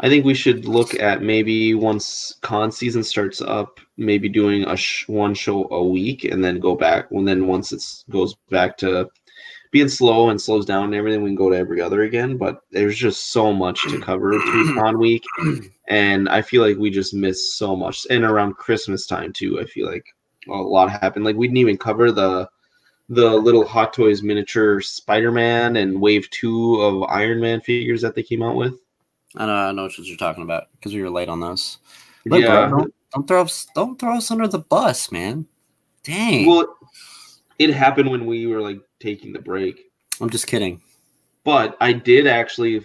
I think we should look at maybe once con season starts up, maybe doing a sh- one show a week, and then go back. And then once it goes back to being slow and slows down and everything, we can go to every other again. But there's just so much to cover con week, and I feel like we just miss so much. And around Christmas time too, I feel like a lot happened. Like we didn't even cover the the little Hot Toys miniature Spider Man and Wave Two of Iron Man figures that they came out with. I know, I know what you're talking about because we were late on those. Look, yeah. bro, don't, don't throw us, don't throw us under the bus, man. Dang. Well, it happened when we were like taking the break. I'm just kidding. But I did actually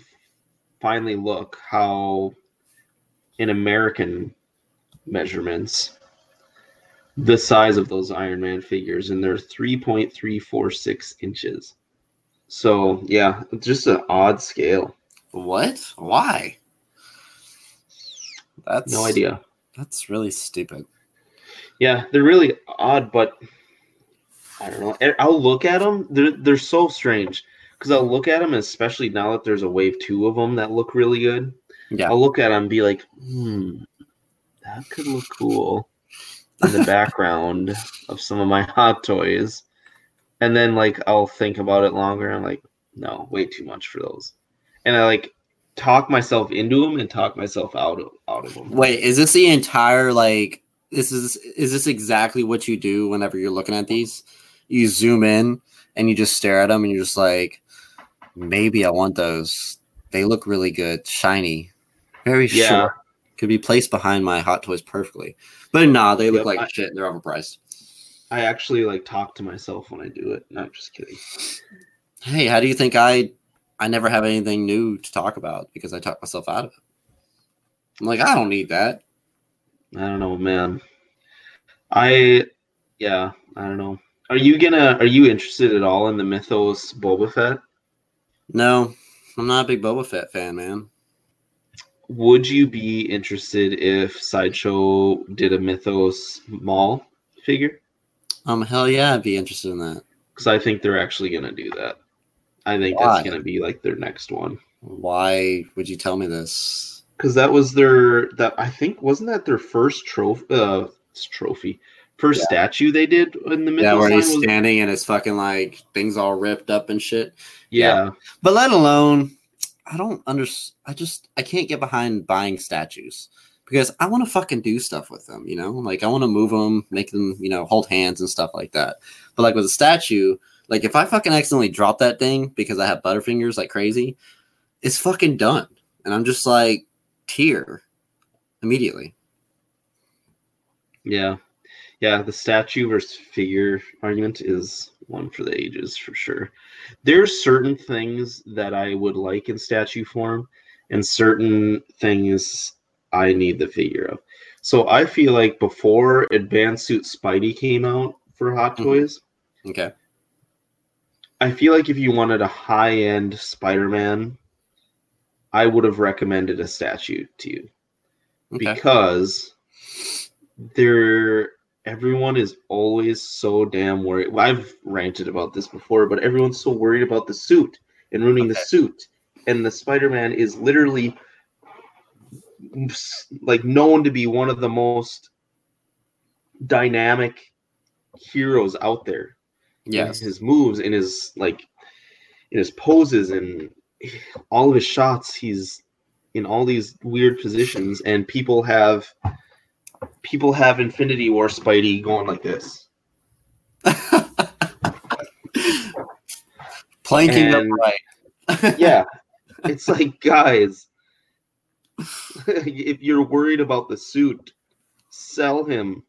finally look how in American measurements the size of those Iron Man figures, and they're 3.346 inches. So yeah, it's just an odd scale. What? Why? That's No idea. That's really stupid. Yeah, they're really odd, but I don't know. I'll look at them. They're they're so strange because I'll look at them, especially now that there's a wave two of them that look really good. Yeah. I'll look at them and be like, hmm, that could look cool in the background of some of my hot toys. And then like I'll think about it longer. I'm like, no, way too much for those. And I like talk myself into them and talk myself out of out of them. Wait, is this the entire like? This is is this exactly what you do whenever you're looking at these? You zoom in and you just stare at them and you're just like, maybe I want those. They look really good, shiny, very Yeah. short. Could be placed behind my Hot Toys perfectly. But nah, they look Yep, like I- shit. They're overpriced. I actually like talk to myself when I do it. No, I'm just kidding. Hey, how do you think I I never have anything new to talk about because I talk myself out of it? I'm like, I don't need that. I don't know, man. I yeah, I don't know. Are you gonna are you interested at all in the Mythos Boba Fett? No, I'm not a big Boba Fett fan, man. Would you be interested if Sideshow did a Mythos Maul figure? Um, hell yeah, I'd be interested in that. Because I think they're actually gonna do that. I think Why? that's gonna be like their next one. Why would you tell me this? Because that was their that I think wasn't that their first trophy uh trophy first Yeah. statue they did in the middle. Yeah, where he's was- standing and his fucking like things all ripped up and shit. yeah. But let alone, I don't under. I just I can't get behind buying statues because I want to fucking do stuff with them. You know, like I want to move them, make them, you know, hold hands and stuff like that. But like with a statue, like if I fucking accidentally drop that thing because I have butterfingers like crazy, it's fucking done, and I'm just like tear immediately. Yeah. Yeah, the statue versus figure argument is one for the ages for sure. There's certain things that I would like in statue form, and certain things I need the figure of. So I feel like before Advanced Suit Spidey came out for Hot Mhm. Toys, Okay. I feel like if you wanted a high end Spider Man, I would have recommended a statue to you Okay. because they're everyone is always so damn worried. well, I've ranted about this before, but everyone's so worried about the suit and ruining the suit. And the Spider-Man is literally like known to be one of the most dynamic heroes out there. Yes. his moves and his like in his poses and all of his shots, he's in all these weird positions, and people have people have Infinity War Spidey going like this. Planking And- upright. Yeah, it's like guys, if you're worried about the suit, sell him.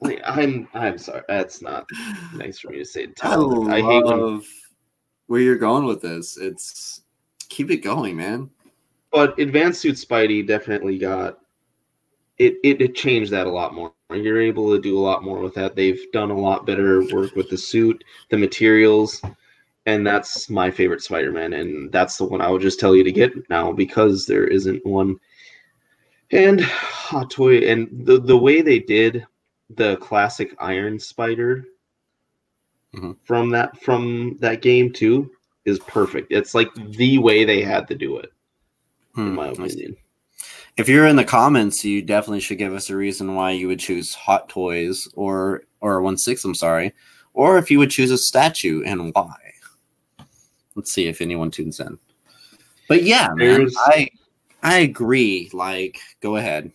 Like, I'm I'm sorry, that's not nice for me to say. I Tyler. I hate when love where you're going with this. It's keep it going, man. but advanced suit spidey definitely got it, it it changed that a lot more you're able to do a lot more with that they've done a lot better work with the suit the materials and that's my favorite spider-man and that's the one i would just tell you to get now because there isn't one and hot toy and the, the way they did the classic iron spider Mhm. from that from that game too is perfect it's like the way they had to do it in Hmm, my I see. opinion. If you're in the comments, you definitely should give us a reason why you would choose Hot Toys or or one six. I'm sorry, or if you would choose a statue and why. Let's see if anyone tunes in. But yeah, man, I I agree. Like, go ahead.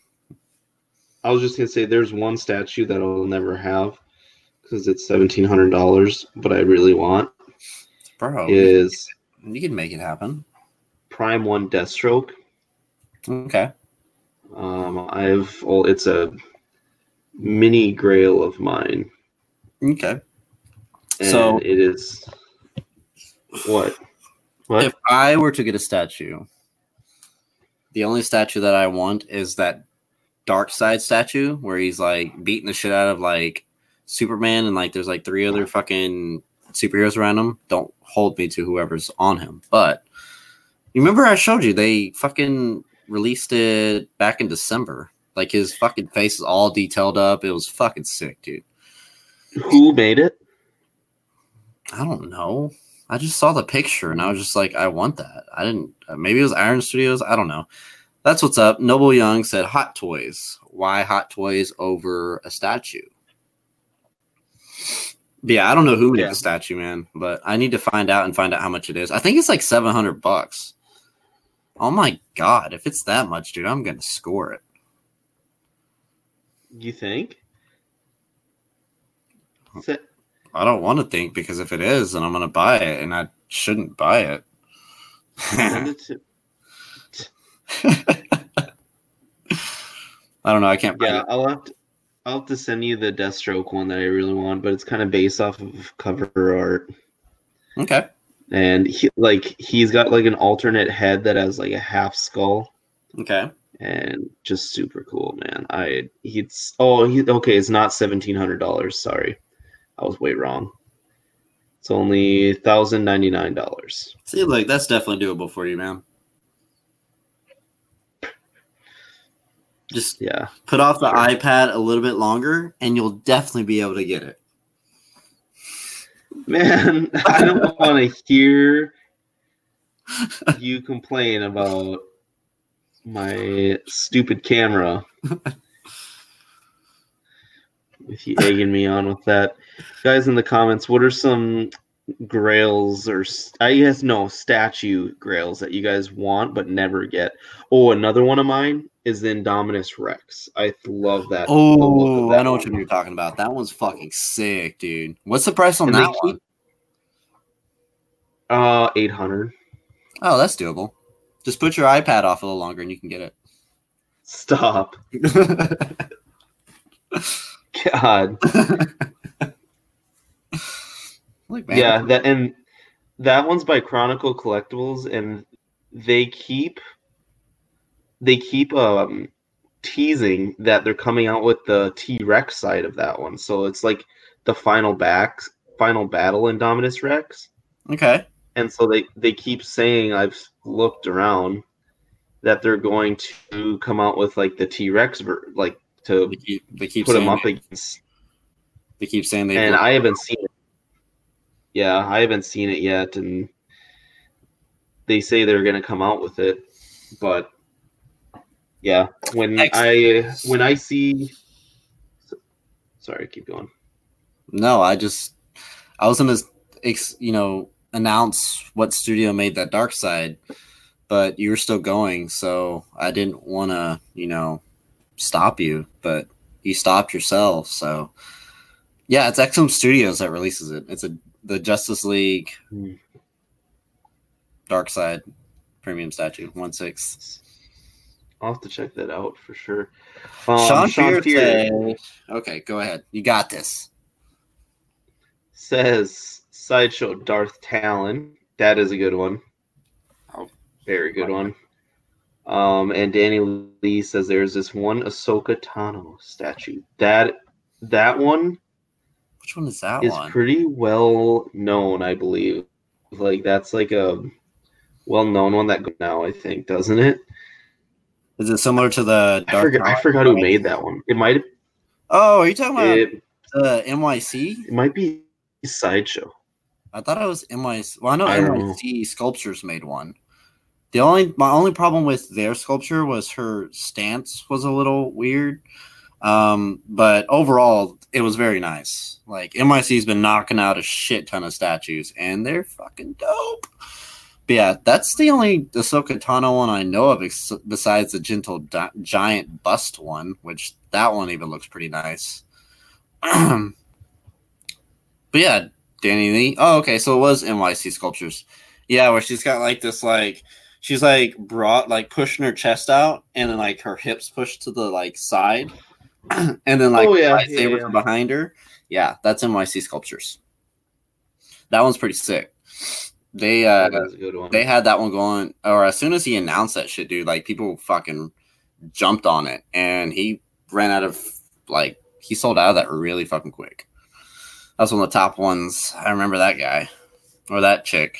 I was just gonna say there's one statue that I'll never have because it's seventeen hundred dollars, but I really want Bro, is you can make it happen. Prime One Deathstroke. Okay. Um, I've well, it's a mini Grail of mine, Okay. and So- it is what what If I were to get a statue, the only statue that I want is that Darkseid statue where he's like beating the shit out of like Superman and like there's like three other fucking superheroes around him. Don't hold me to whoever's on him. But you remember I showed you they fucking released it back in December. Like his fucking face is all detailed up. It was fucking sick, dude. who made it? I don't know. I just saw the picture and I was just like, I want that. I didn't. Maybe it was Iron Studios. I don't know. That's what's up. Noble Young said, "Hot toys. Why hot toys over a statue?" But yeah, I don't know who made Yeah. the statue, man. But I need to find out and find out how much it is. I think it's like seven hundred bucks. Oh my god! If it's that much, dude, I'm gonna score it. You think? I don't want to think because if it is, then I'm gonna buy it, and I shouldn't buy it. to- I don't know. I can't. yeah, Yeah. I'll have to. I'll have to send you the Deathstroke one that I really want, but it's kind of based off of cover art. Okay. And he like he's got like an alternate head that has like a half skull Okay. and just super cool man i he's oh he okay it's not $1700 sorry i was way wrong it's only $1099 See, like that's definitely doable for you, man. Just yeah put off the Sure. iPad a little bit longer, and you'll definitely be able to get it. Man i don't want to hear you complain about my stupid camera. With you egging me on with that. Guys in the comments what are some grails or i guess no statue grails that you guys want but never get oh another one of mine is the indominus rex i love that the look of Oh, that I know what one. you're talking about. That one's fucking sick, dude. What's the price on And that one? keep- uh 800 Oh, that's doable. Just put your iPad off a little longer, and you can get it. stop god Look, man. yeah that and that one's by chronicle collectibles and they keep they keep um teasing that they're coming out with the t-rex side of that one so it's like the final back final battle indominus rex Okay. and so they they keep saying i've looked around that they're going to come out with like the t-rex ver- like to They keep they keep put them up they, against they keep saying they and I haven't seen it. Yeah, I haven't seen it yet, and they say they're gonna come out with it, but yeah, when I when I see, sorry, keep going. No, I just I was gonna you know announce what studio made that Darkseid, but you were still going, so I didn't want to you know stop you, but you stopped yourself. So yeah, it's XM Studios that releases it. It's a the Justice League Hmm. Darkseid premium statue one six. I'll have to check that out for sure. Um, Sean, Sean Fear Fear Okay, go ahead. You got this. says sideshow Darth Talon. That is a good one. Oh. Very good one. Um, and Danny Lee says there's this one Ahsoka Tano statue. That that one Which one is that is one? pretty well known, I believe. Like that's like a well known one that goes now, I think, doesn't it? Is it similar to the I forgot, I forgot who made that one. It might Oh, are you talking about it, the NYC? it might be sideshow. I thought it was NYC. Well, I know I don't know. NYC Sculptures made one. The only my only problem with their sculpture was her stance was a little weird. Um, but overall, it was very nice. Like NYC's been knocking out a shit ton of statues, and they're fucking dope. But yeah, that's the only Ahsoka Tano one I know of, ex- besides the Gentle Di- Giant bust one, which that one even looks pretty nice. but yeah, Danny Lee. Oh, okay, so it was NYC Sculptures. Yeah, where she's got like this, like she's like brought like pushing her chest out, and then like her hips pushed to the like side, and then like Oh, yeah, lightsabers yeah, yeah. behind her. Yeah, that's NYC Sculptures. That one's pretty sick. They uh That was a good one. they had that one going, or as soon as he announced that shit, dude, like people fucking jumped on it, and he ran out of like he sold out of that really fucking quick. That's one of the top ones. I remember that guy or that chick.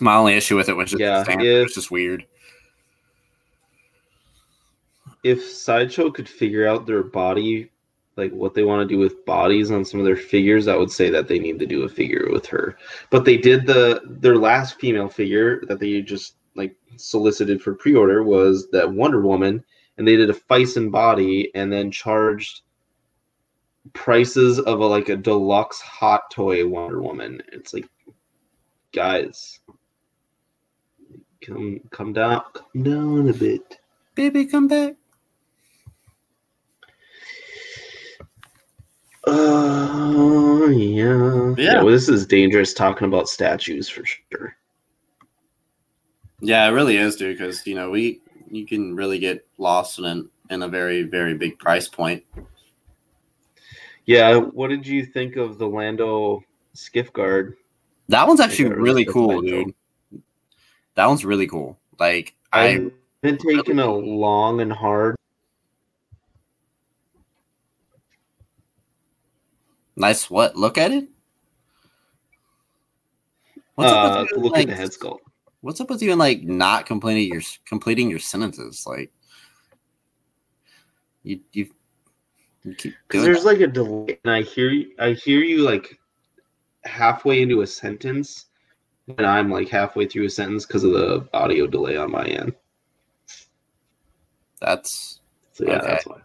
My only issue with it was just Yeah, the stamp. if- it was just weird. If Sideshow could figure out their body, like what they want to do with bodies on some of their figures, I would say that they need to do a figure with her. But they did the their last female figure that they just like solicited for pre-order was that Wonder Woman, and they did a Phicen body and then charged prices of a like a deluxe hot toy Wonder Woman. It's like, guys, come come down, come down a bit. Baby, come back. Uh, yeah. Yeah. well, this is dangerous talking about statues for sure. Yeah, it really is, dude. Because you know we you can really get lost in an, in a very very big price point. Yeah. What did you think of the Lando skiff guard? That one's actually Yeah, really cool, dude. That one's really cool. Like I I've been taking a long and hard. Nice what? Look at it. What's uh, up with you, look like, at the head sculpt. What's up with you and like not completing your completing your sentences? Like you you, you keep Because there's like a delay, and I hear you. I hear you like halfway into a sentence, and I'm like halfway through a sentence because of the audio delay on my end. that's So yeah, Okay. that's why.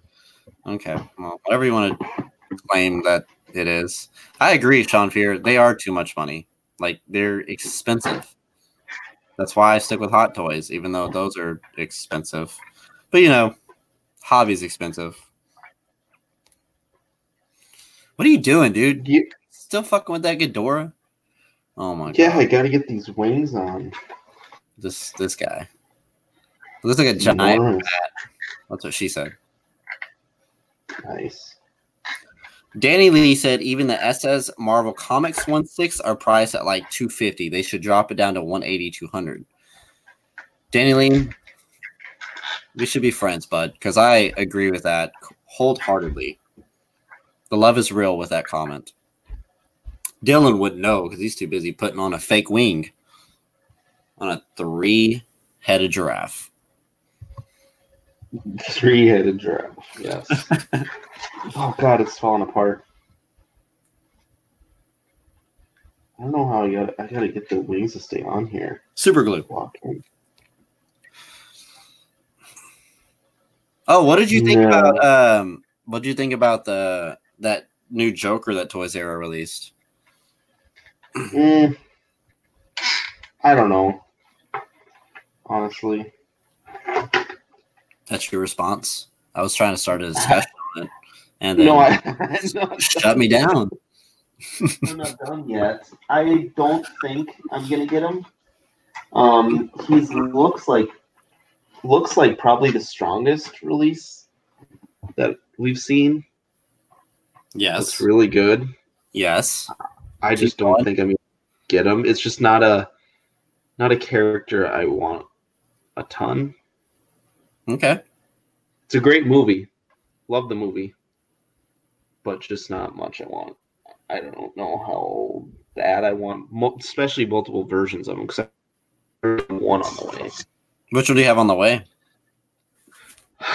okay. Well, whatever you want to claim that it is. I agree, Sean Fear. They are too much money. Like they're expensive. That's why I stick with hot toys, even though those are expensive. But you know, hobby's expensive. What are you doing, dude? Yeah, Still fucking with that Ghidorah? Oh my yeah, god. Yeah, I gotta get these wings on. This this guy. Looks like a giant. That's what she said. Nice. Danny Lee said even the SS Marvel Comics 1/6 are priced at like 250. They should drop it down to 180, 200. Danny Lee, we should be friends, bud, because I agree with that wholeheartedly. The love is real with that comment. Dylan wouldn't know because he's too busy putting on a fake wing on a three-headed giraffe. Three-headed giraffe. Yes. oh god, it's falling apart. I don't know how I got. I gotta get the wings to stay on here. Super glue. Walking. Oh, what did you think Yeah. about um what did you think about the that new Joker that Toys Us released? Mm, I don't know. Honestly, That's your response. I was trying to start a discussion on it, and then no, I, shut me down. I'm not done yet. I don't think I'm gonna get him. Um, he looks like looks like probably the strongest release that we've seen. Yes, Looks really good. yes. I just Keep don't going. think I'm gonna get him. It's just not a not a character I want a ton. Okay, It's a great movie. Love the movie. But just not much I want. I don't know how bad I want, especially multiple versions of them because one on the way. which one do you have on the way?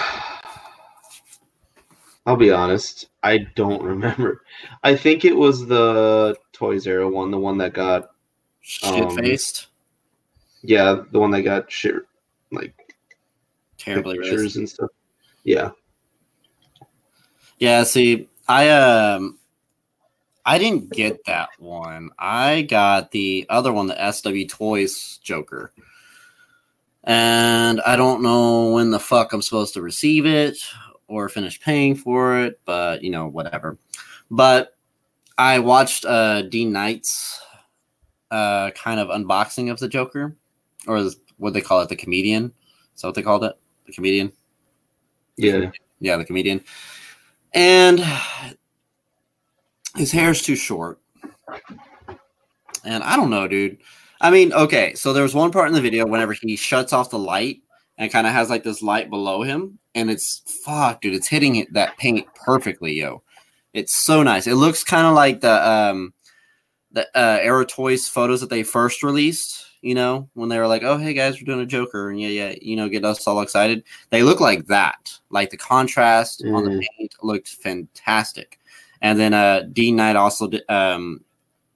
I'll be honest, I don't remember. I think it was the Toys R Us one, the one that got Shit faced, um, yeah, the one that got shit like terribly pictures and stuff. Yeah. Yeah, see, I um, I didn't get that one. I got the other one, the SW Toys Joker. And I don't know when the fuck I'm supposed to receive it or finish paying for it, but you know, whatever. But I watched uh Dean Knight's uh kind of unboxing of the Joker, or what they call it, the comedian. Is that what they called it? The comedian? Yeah. Yeah, the comedian. And his hair's too short. And I don't know, dude. I mean, okay, so there was one part in the video whenever he shuts off the light and kind of has like this light below him, and it's fuck, dude, it's hitting it, that paint perfectly, yo. It's so nice. It looks kind of like the um the uh Aero Toys photos that they first released, you know, when they were like, "Oh, hey guys, we're doing a Joker," and yeah, yeah, you know, get us all excited. They look like that. Like the contrast on the Mm. paint looked fantastic. And then uh Dean Knight also did, um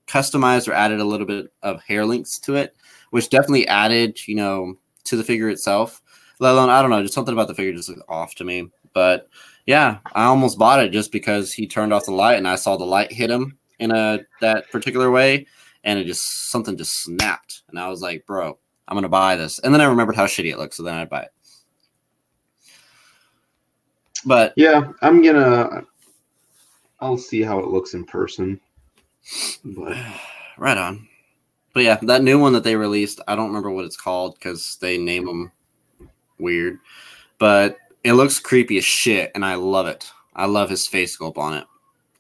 customized or added a little bit of hair links to it, which definitely added, you know, to the figure itself. Let alone, I don't know, just something about the figure just looked off to me. But yeah, I almost bought it just because he turned off the light and I saw the light hit him in a that particular way, and it just something just snapped, and I was like, bro, I'm gonna buy this. And then I remembered how shitty it looked, so then I'd buy it. But Yeah, I'm gonna. I'll see how it looks in person. But right on. But yeah, that new one that they released, I don't remember what it's called because they name them weird, but it looks creepy as shit, and I love it. I love his face sculpt on it.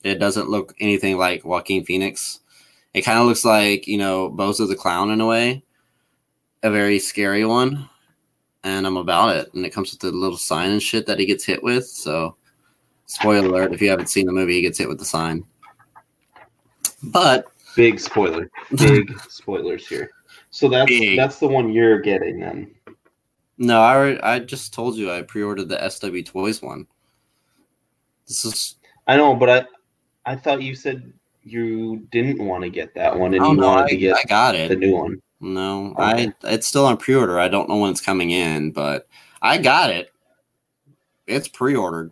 It doesn't look anything like Joaquin Phoenix. It kind of looks like you know Bozo the Clown in a way, a very scary one, and I'm about it. And it comes with the little sign and shit that he gets hit with. So, spoiler alert: if you haven't seen the movie, he gets hit with the sign. But big spoiler, big spoilers here. So that's Big. that's the one you're getting then. No, I already, I just told you I pre-ordered the SW Toys one. This is I know, but I I thought you said you didn't want to get that one and oh you no, wanted I, to get I got it. the new one. No. I it's still on pre-order. I don't know when it's coming in, but I got it. It's pre-ordered,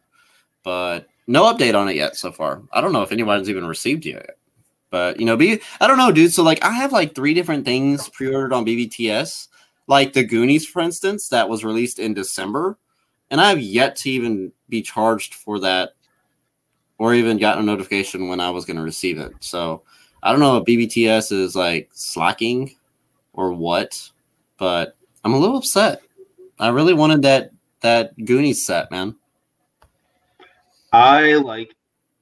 but no update on it yet so far. I don't know if anyone's even received it yet. But you know, be I don't know, dude. So like, I have like three different things pre-ordered on BBTS, like the Goonies, for instance, that was released in December, and I have yet to even be charged for that, or even gotten a notification when I was going to receive it. So I don't know if BBTS is like slacking or what, but I'm a little upset. I really wanted that that Goonies set, man. I like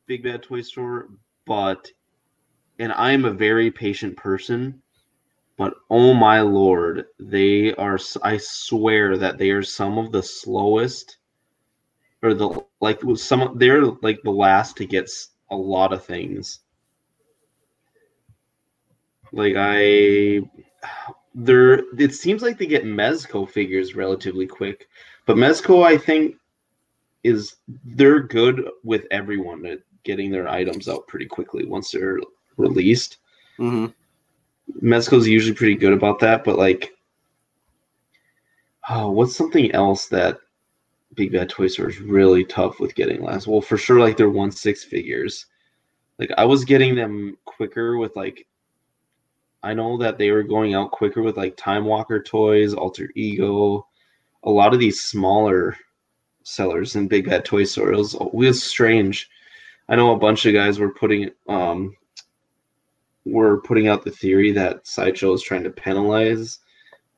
Big Bad Toy Store, but and I am a very patient person, but oh my lord, they are I swear that they are some of the slowest or the like some they're like the last to get a lot of things. Like I they're it seems like they get Mezco figures relatively quick, but Mezco I think is they're good with everyone at getting their items out pretty quickly once they're released. hmm Mezco's usually pretty good about that, but like, oh, what's something else that Big Bad Toy Store is really tough with getting last? Well, for sure, like they're one six figures. Like I was getting them quicker with like, I know that they were going out quicker with like Time Walker toys, Alter Ego, a lot of these smaller sellers in Big Bad Toy Store. It was, it was strange. I know a bunch of guys were putting um were putting out the theory that Sideshow is trying to penalize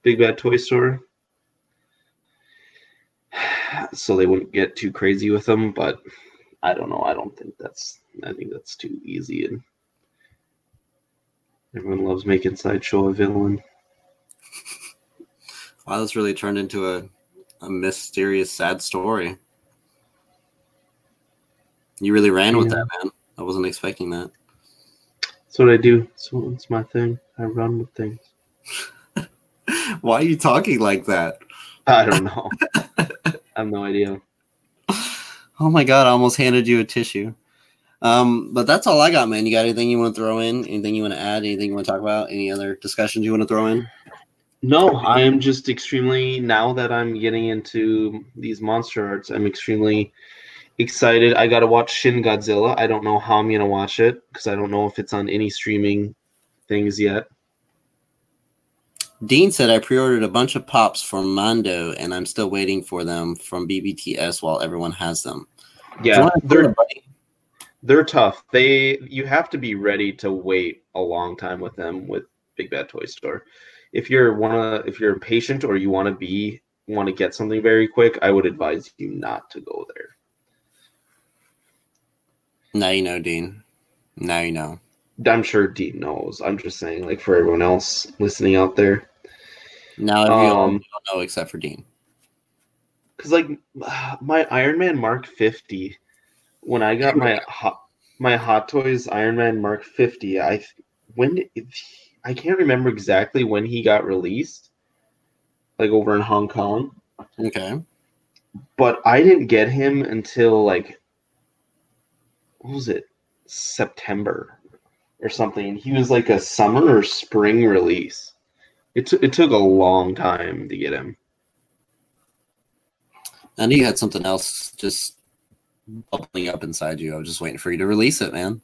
Big Bad Toy Store. So they wouldn't get too crazy with them, but I don't know. I don't think that's I think that's too easy and everyone loves making Sideshow a villain. Wow, this really turned into a, a mysterious, sad story. You really ran with that, man. I wasn't expecting that. That's what I do. So it's my thing. I run with things. Why are you talking like that? I don't know. I have no idea. Oh my god, I almost handed you a tissue. Um, but that's all I got, man. You got anything you want to throw in? Anything you want to add? Anything you want to talk about? Any other discussions you want to throw in? No, I am just extremely now that I'm getting into these monster arts. I'm extremely excited. I got to watch Shin Godzilla. I don't know how I'm gonna watch it because I don't know if it's on any streaming things yet. Dean said I pre-ordered a bunch of pops from Mondo and I'm still waiting for them from BBTS while everyone has them. Yeah, they're buddy? they're tough. They you have to be ready to wait a long time with them with Big Bad Toy Store. If you're wanna if you're impatient or you want to be want to get something very quick, I would advise you not to go there. Now you know, Dean. Now you know. I'm sure Dean knows. I'm just saying, like for everyone else listening out there, Now Um, don't know except for Dean. because like my Iron Man Mark 50, when I got my hot my Hot Toys Iron Man Mark 50, I when I can't remember exactly when he got released, like over in Hong Kong, Okay. but I didn't get him until like what was it September or something. He was like a summer or spring release. It took it took a long time to get him. And he had something else just bubbling up inside you. I was just waiting for you to release it, man.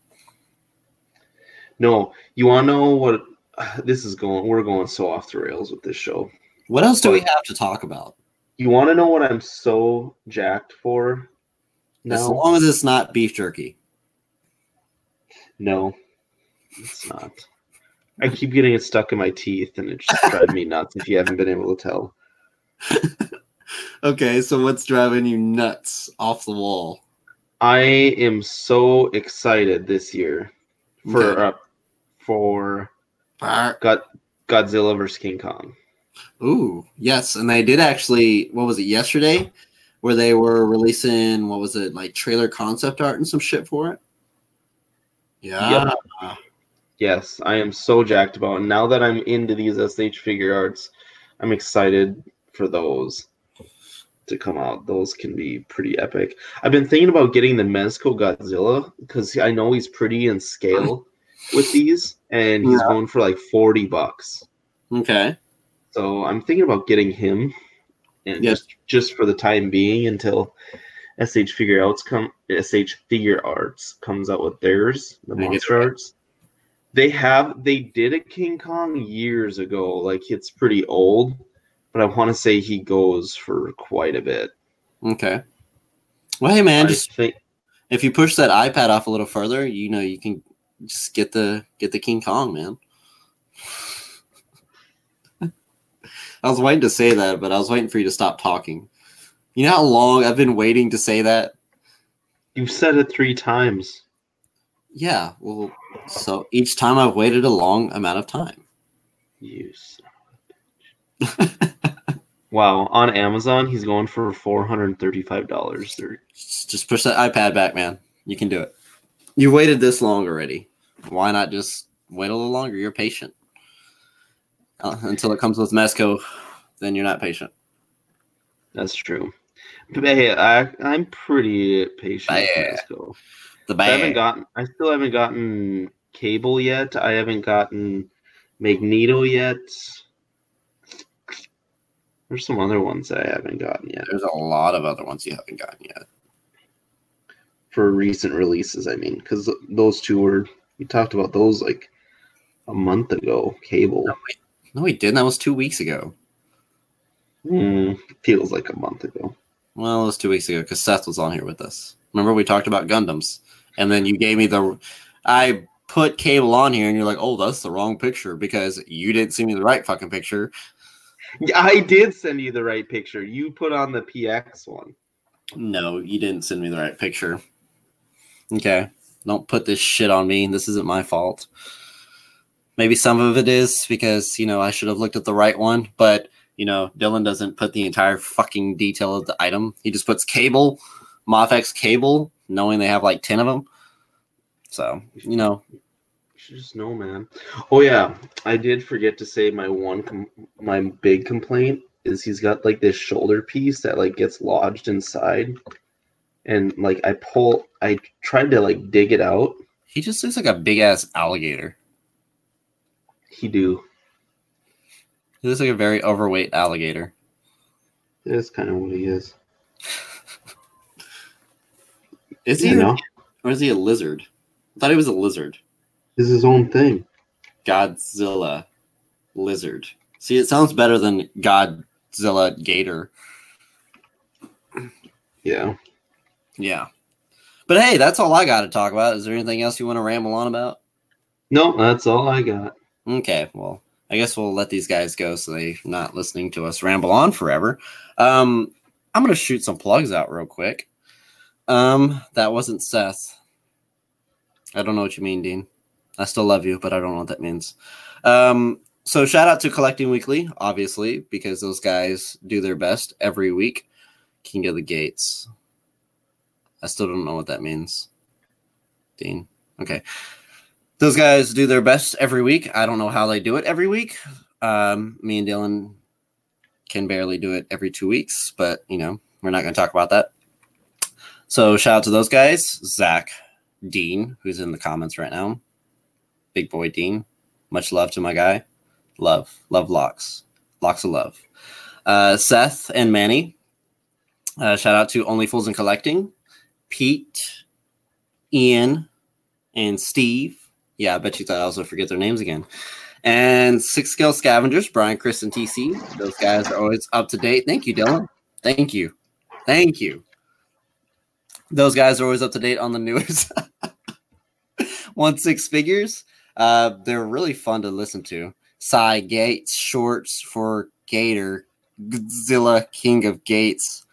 No, you want to know what this is going? We're going so off the rails with this show. What else do we have to talk about? You want to know what I'm so jacked for? As long as it's not beef jerky. no, it's not. I keep getting it stuck in my teeth, and it just drives me nuts. If you haven't been able to tell, Okay, so what's driving you nuts off the wall? I am so excited this year for Okay. uh, for God, Godzilla vs King Kong. Ooh, yes, and they did actually. What was it yesterday? Where they were releasing what was it like trailer concept art and some shit for it? Yeah, Yes, I am so jacked about. it. Now that I'm into these SH Figuarts, I'm excited for those to come out. Those can be pretty epic. I've been thinking about getting the Mezco Godzilla because I know he's pretty in scale with these, and he's Yeah. going for like 40 bucks. Okay. So I'm thinking about getting him, and Yeah. just just for the time being until SH Figuarts come SH Figuarts comes out with theirs, the monster arts. They have they did a King Kong years ago. Like it's pretty old, but I want to say he goes for quite a bit. Okay. Well, hey man, I just think if you push that iPad off a little further, you know you can just get the get the King Kong, man. I was waiting to say that, but I was waiting for you to stop talking. You know how long I've been waiting to say that? you've said it three times. Yeah, well, so each time I've waited a long amount of time. You son of a bitch. wow, on Amazon he's going for four hundred and thirty-five dollars. Just just push that iPad back, man. You can do it. You waited this long already. Why not just wait a little longer? You're patient. Uh, until it comes with Mezco, then you're not patient. That's true. But hey, I, I'm pretty patient. with Yeah. The I haven't gotten. I still haven't gotten Cable yet. I haven't gotten Magneto yet. There's some other ones I haven't gotten yet There's a lot of other ones you haven't gotten yet. for recent releases. I mean, because those two were we talked about those like a month ago. Cable No, we didn't. That was two weeks ago. Hmm, feels like a month ago. Well, it was two weeks ago because Seth was on here with us. Remember we talked about Gundams, and then you gave me the. I put Cable on here, and you're like, "Oh, that's the wrong picture," because you didn't send me the right fucking picture. Yeah, I did send you the right picture. You put on the PX one. No, you didn't send me the right picture. Okay. Don't put this shit on me. This isn't my fault. Maybe some of it is because, you know, I should have looked at the right one, but, you know, Dylan doesn't put the entire fucking detail of the item. He just puts cable, Mafex cable, knowing they have like 10 of them. So, you know, You should just know, man. Oh yeah, I did forget to say my one, com- my big complaint is he's got like this shoulder piece that like gets lodged inside, and like I pull, I tried to like dig it out. he just looks like a big ass alligator. He do. He looks like a very overweight alligator. That's kind of what he is. Is he You even- know, or is he a lizard? I thought he was a lizard. is his own thing. Godzilla lizard. See, it sounds better than Godzilla gator. Yeah. Yeah. But hey, that's all I got to talk about. Is there anything else you want to ramble on about? No, that's all I got. Okay, well, I guess we'll let these guys go so they're not listening to us ramble on forever. Um, I'm gonna shoot some plugs out real quick. Um, that wasn't Seth. I don't know what you mean, Dean. I still love you, but I don't know what that means. Um, so shout out to Collecting Weekly, obviously, because those guys do their best every week. King of the Gates. I still don't know what that means. Dean. Okay those guys do their best every week. I don't know how they do it every week. Um, me and Dylan can barely do it every two weeks, but you know, we're not going to talk about that. So shout out to those guys, Zach, Dean, who's in the comments right now, big boy Dean. Much love to my guy. Love, love locks, locks of love. Uh, Seth and Manny. Uh, shout out to Only Fools and Collecting, Pete, Ian, and Steve. Yeah, I bet you thought I gonna forget their names again. And Six Scale Scavengers, Brian, Chris, and TC. Those guys are always up to date. Thank you, Dylan. Thank you. Thank you. Those guys are always up to date on the newest one six figures. Uh, they're really fun to listen to. Cy Gates, shorts for Gator, Godzilla, King of Gates.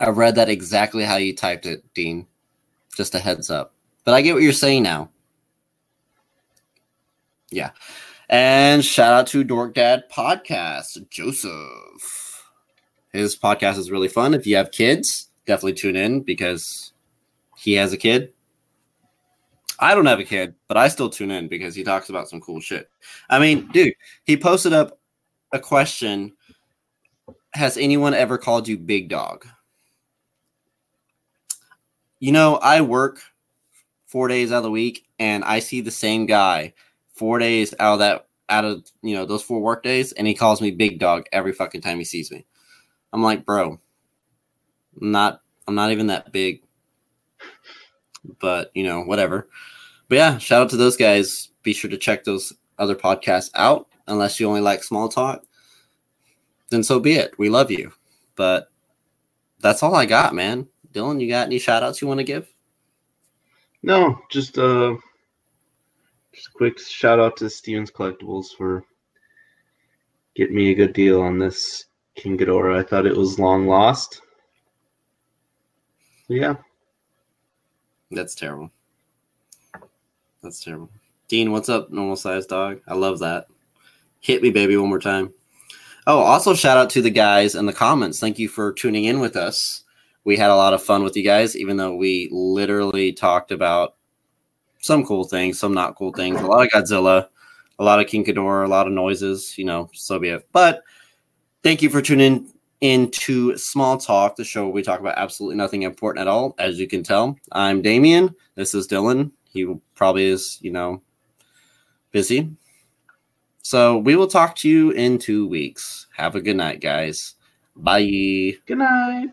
I read that exactly how you typed it, Dean. Just a heads up. But I get what you're saying now. Yeah. And shout out to Dork Dad Podcast, Joseph. His podcast is really fun. If you have kids, definitely tune in because he has a kid. I don't have a kid, but I still tune in because he talks about some cool shit. I mean, dude, he posted up a question Has anyone ever called you big dog? You know, I work four days out of the week and I see the same guy four days out of that out of you know those four work days and he calls me big dog every fucking time he sees me. I'm like, bro, I'm not I'm not even that big. But you know, whatever. But yeah, shout out to those guys. Be sure to check those other podcasts out. Unless you only like small talk, then so be it. We love you. But that's all I got, man. Dylan, you got any shout outs you want to give? No, just uh, just a quick shout out to Stevens Collectibles for getting me a good deal on this King Ghidorah. I thought it was long lost. Yeah, That's terrible. That's terrible. Dean, what's up, normal sized dog? I love that. Hit me, baby, one more time. Oh, also shout out to the guys in the comments. Thank you for tuning in with us. We had a lot of fun with you guys, even though we literally talked about some cool things, some not cool things, a lot of Godzilla, a lot of King Ghidorah, a lot of noises, you know, so be it. But thank you for tuning into Small Talk, the show where we talk about absolutely nothing important at all. As you can tell, I'm Damien. This is Dylan. He probably is, you know, busy. So we will talk to you in two weeks. Have a good night, guys. Bye. good night.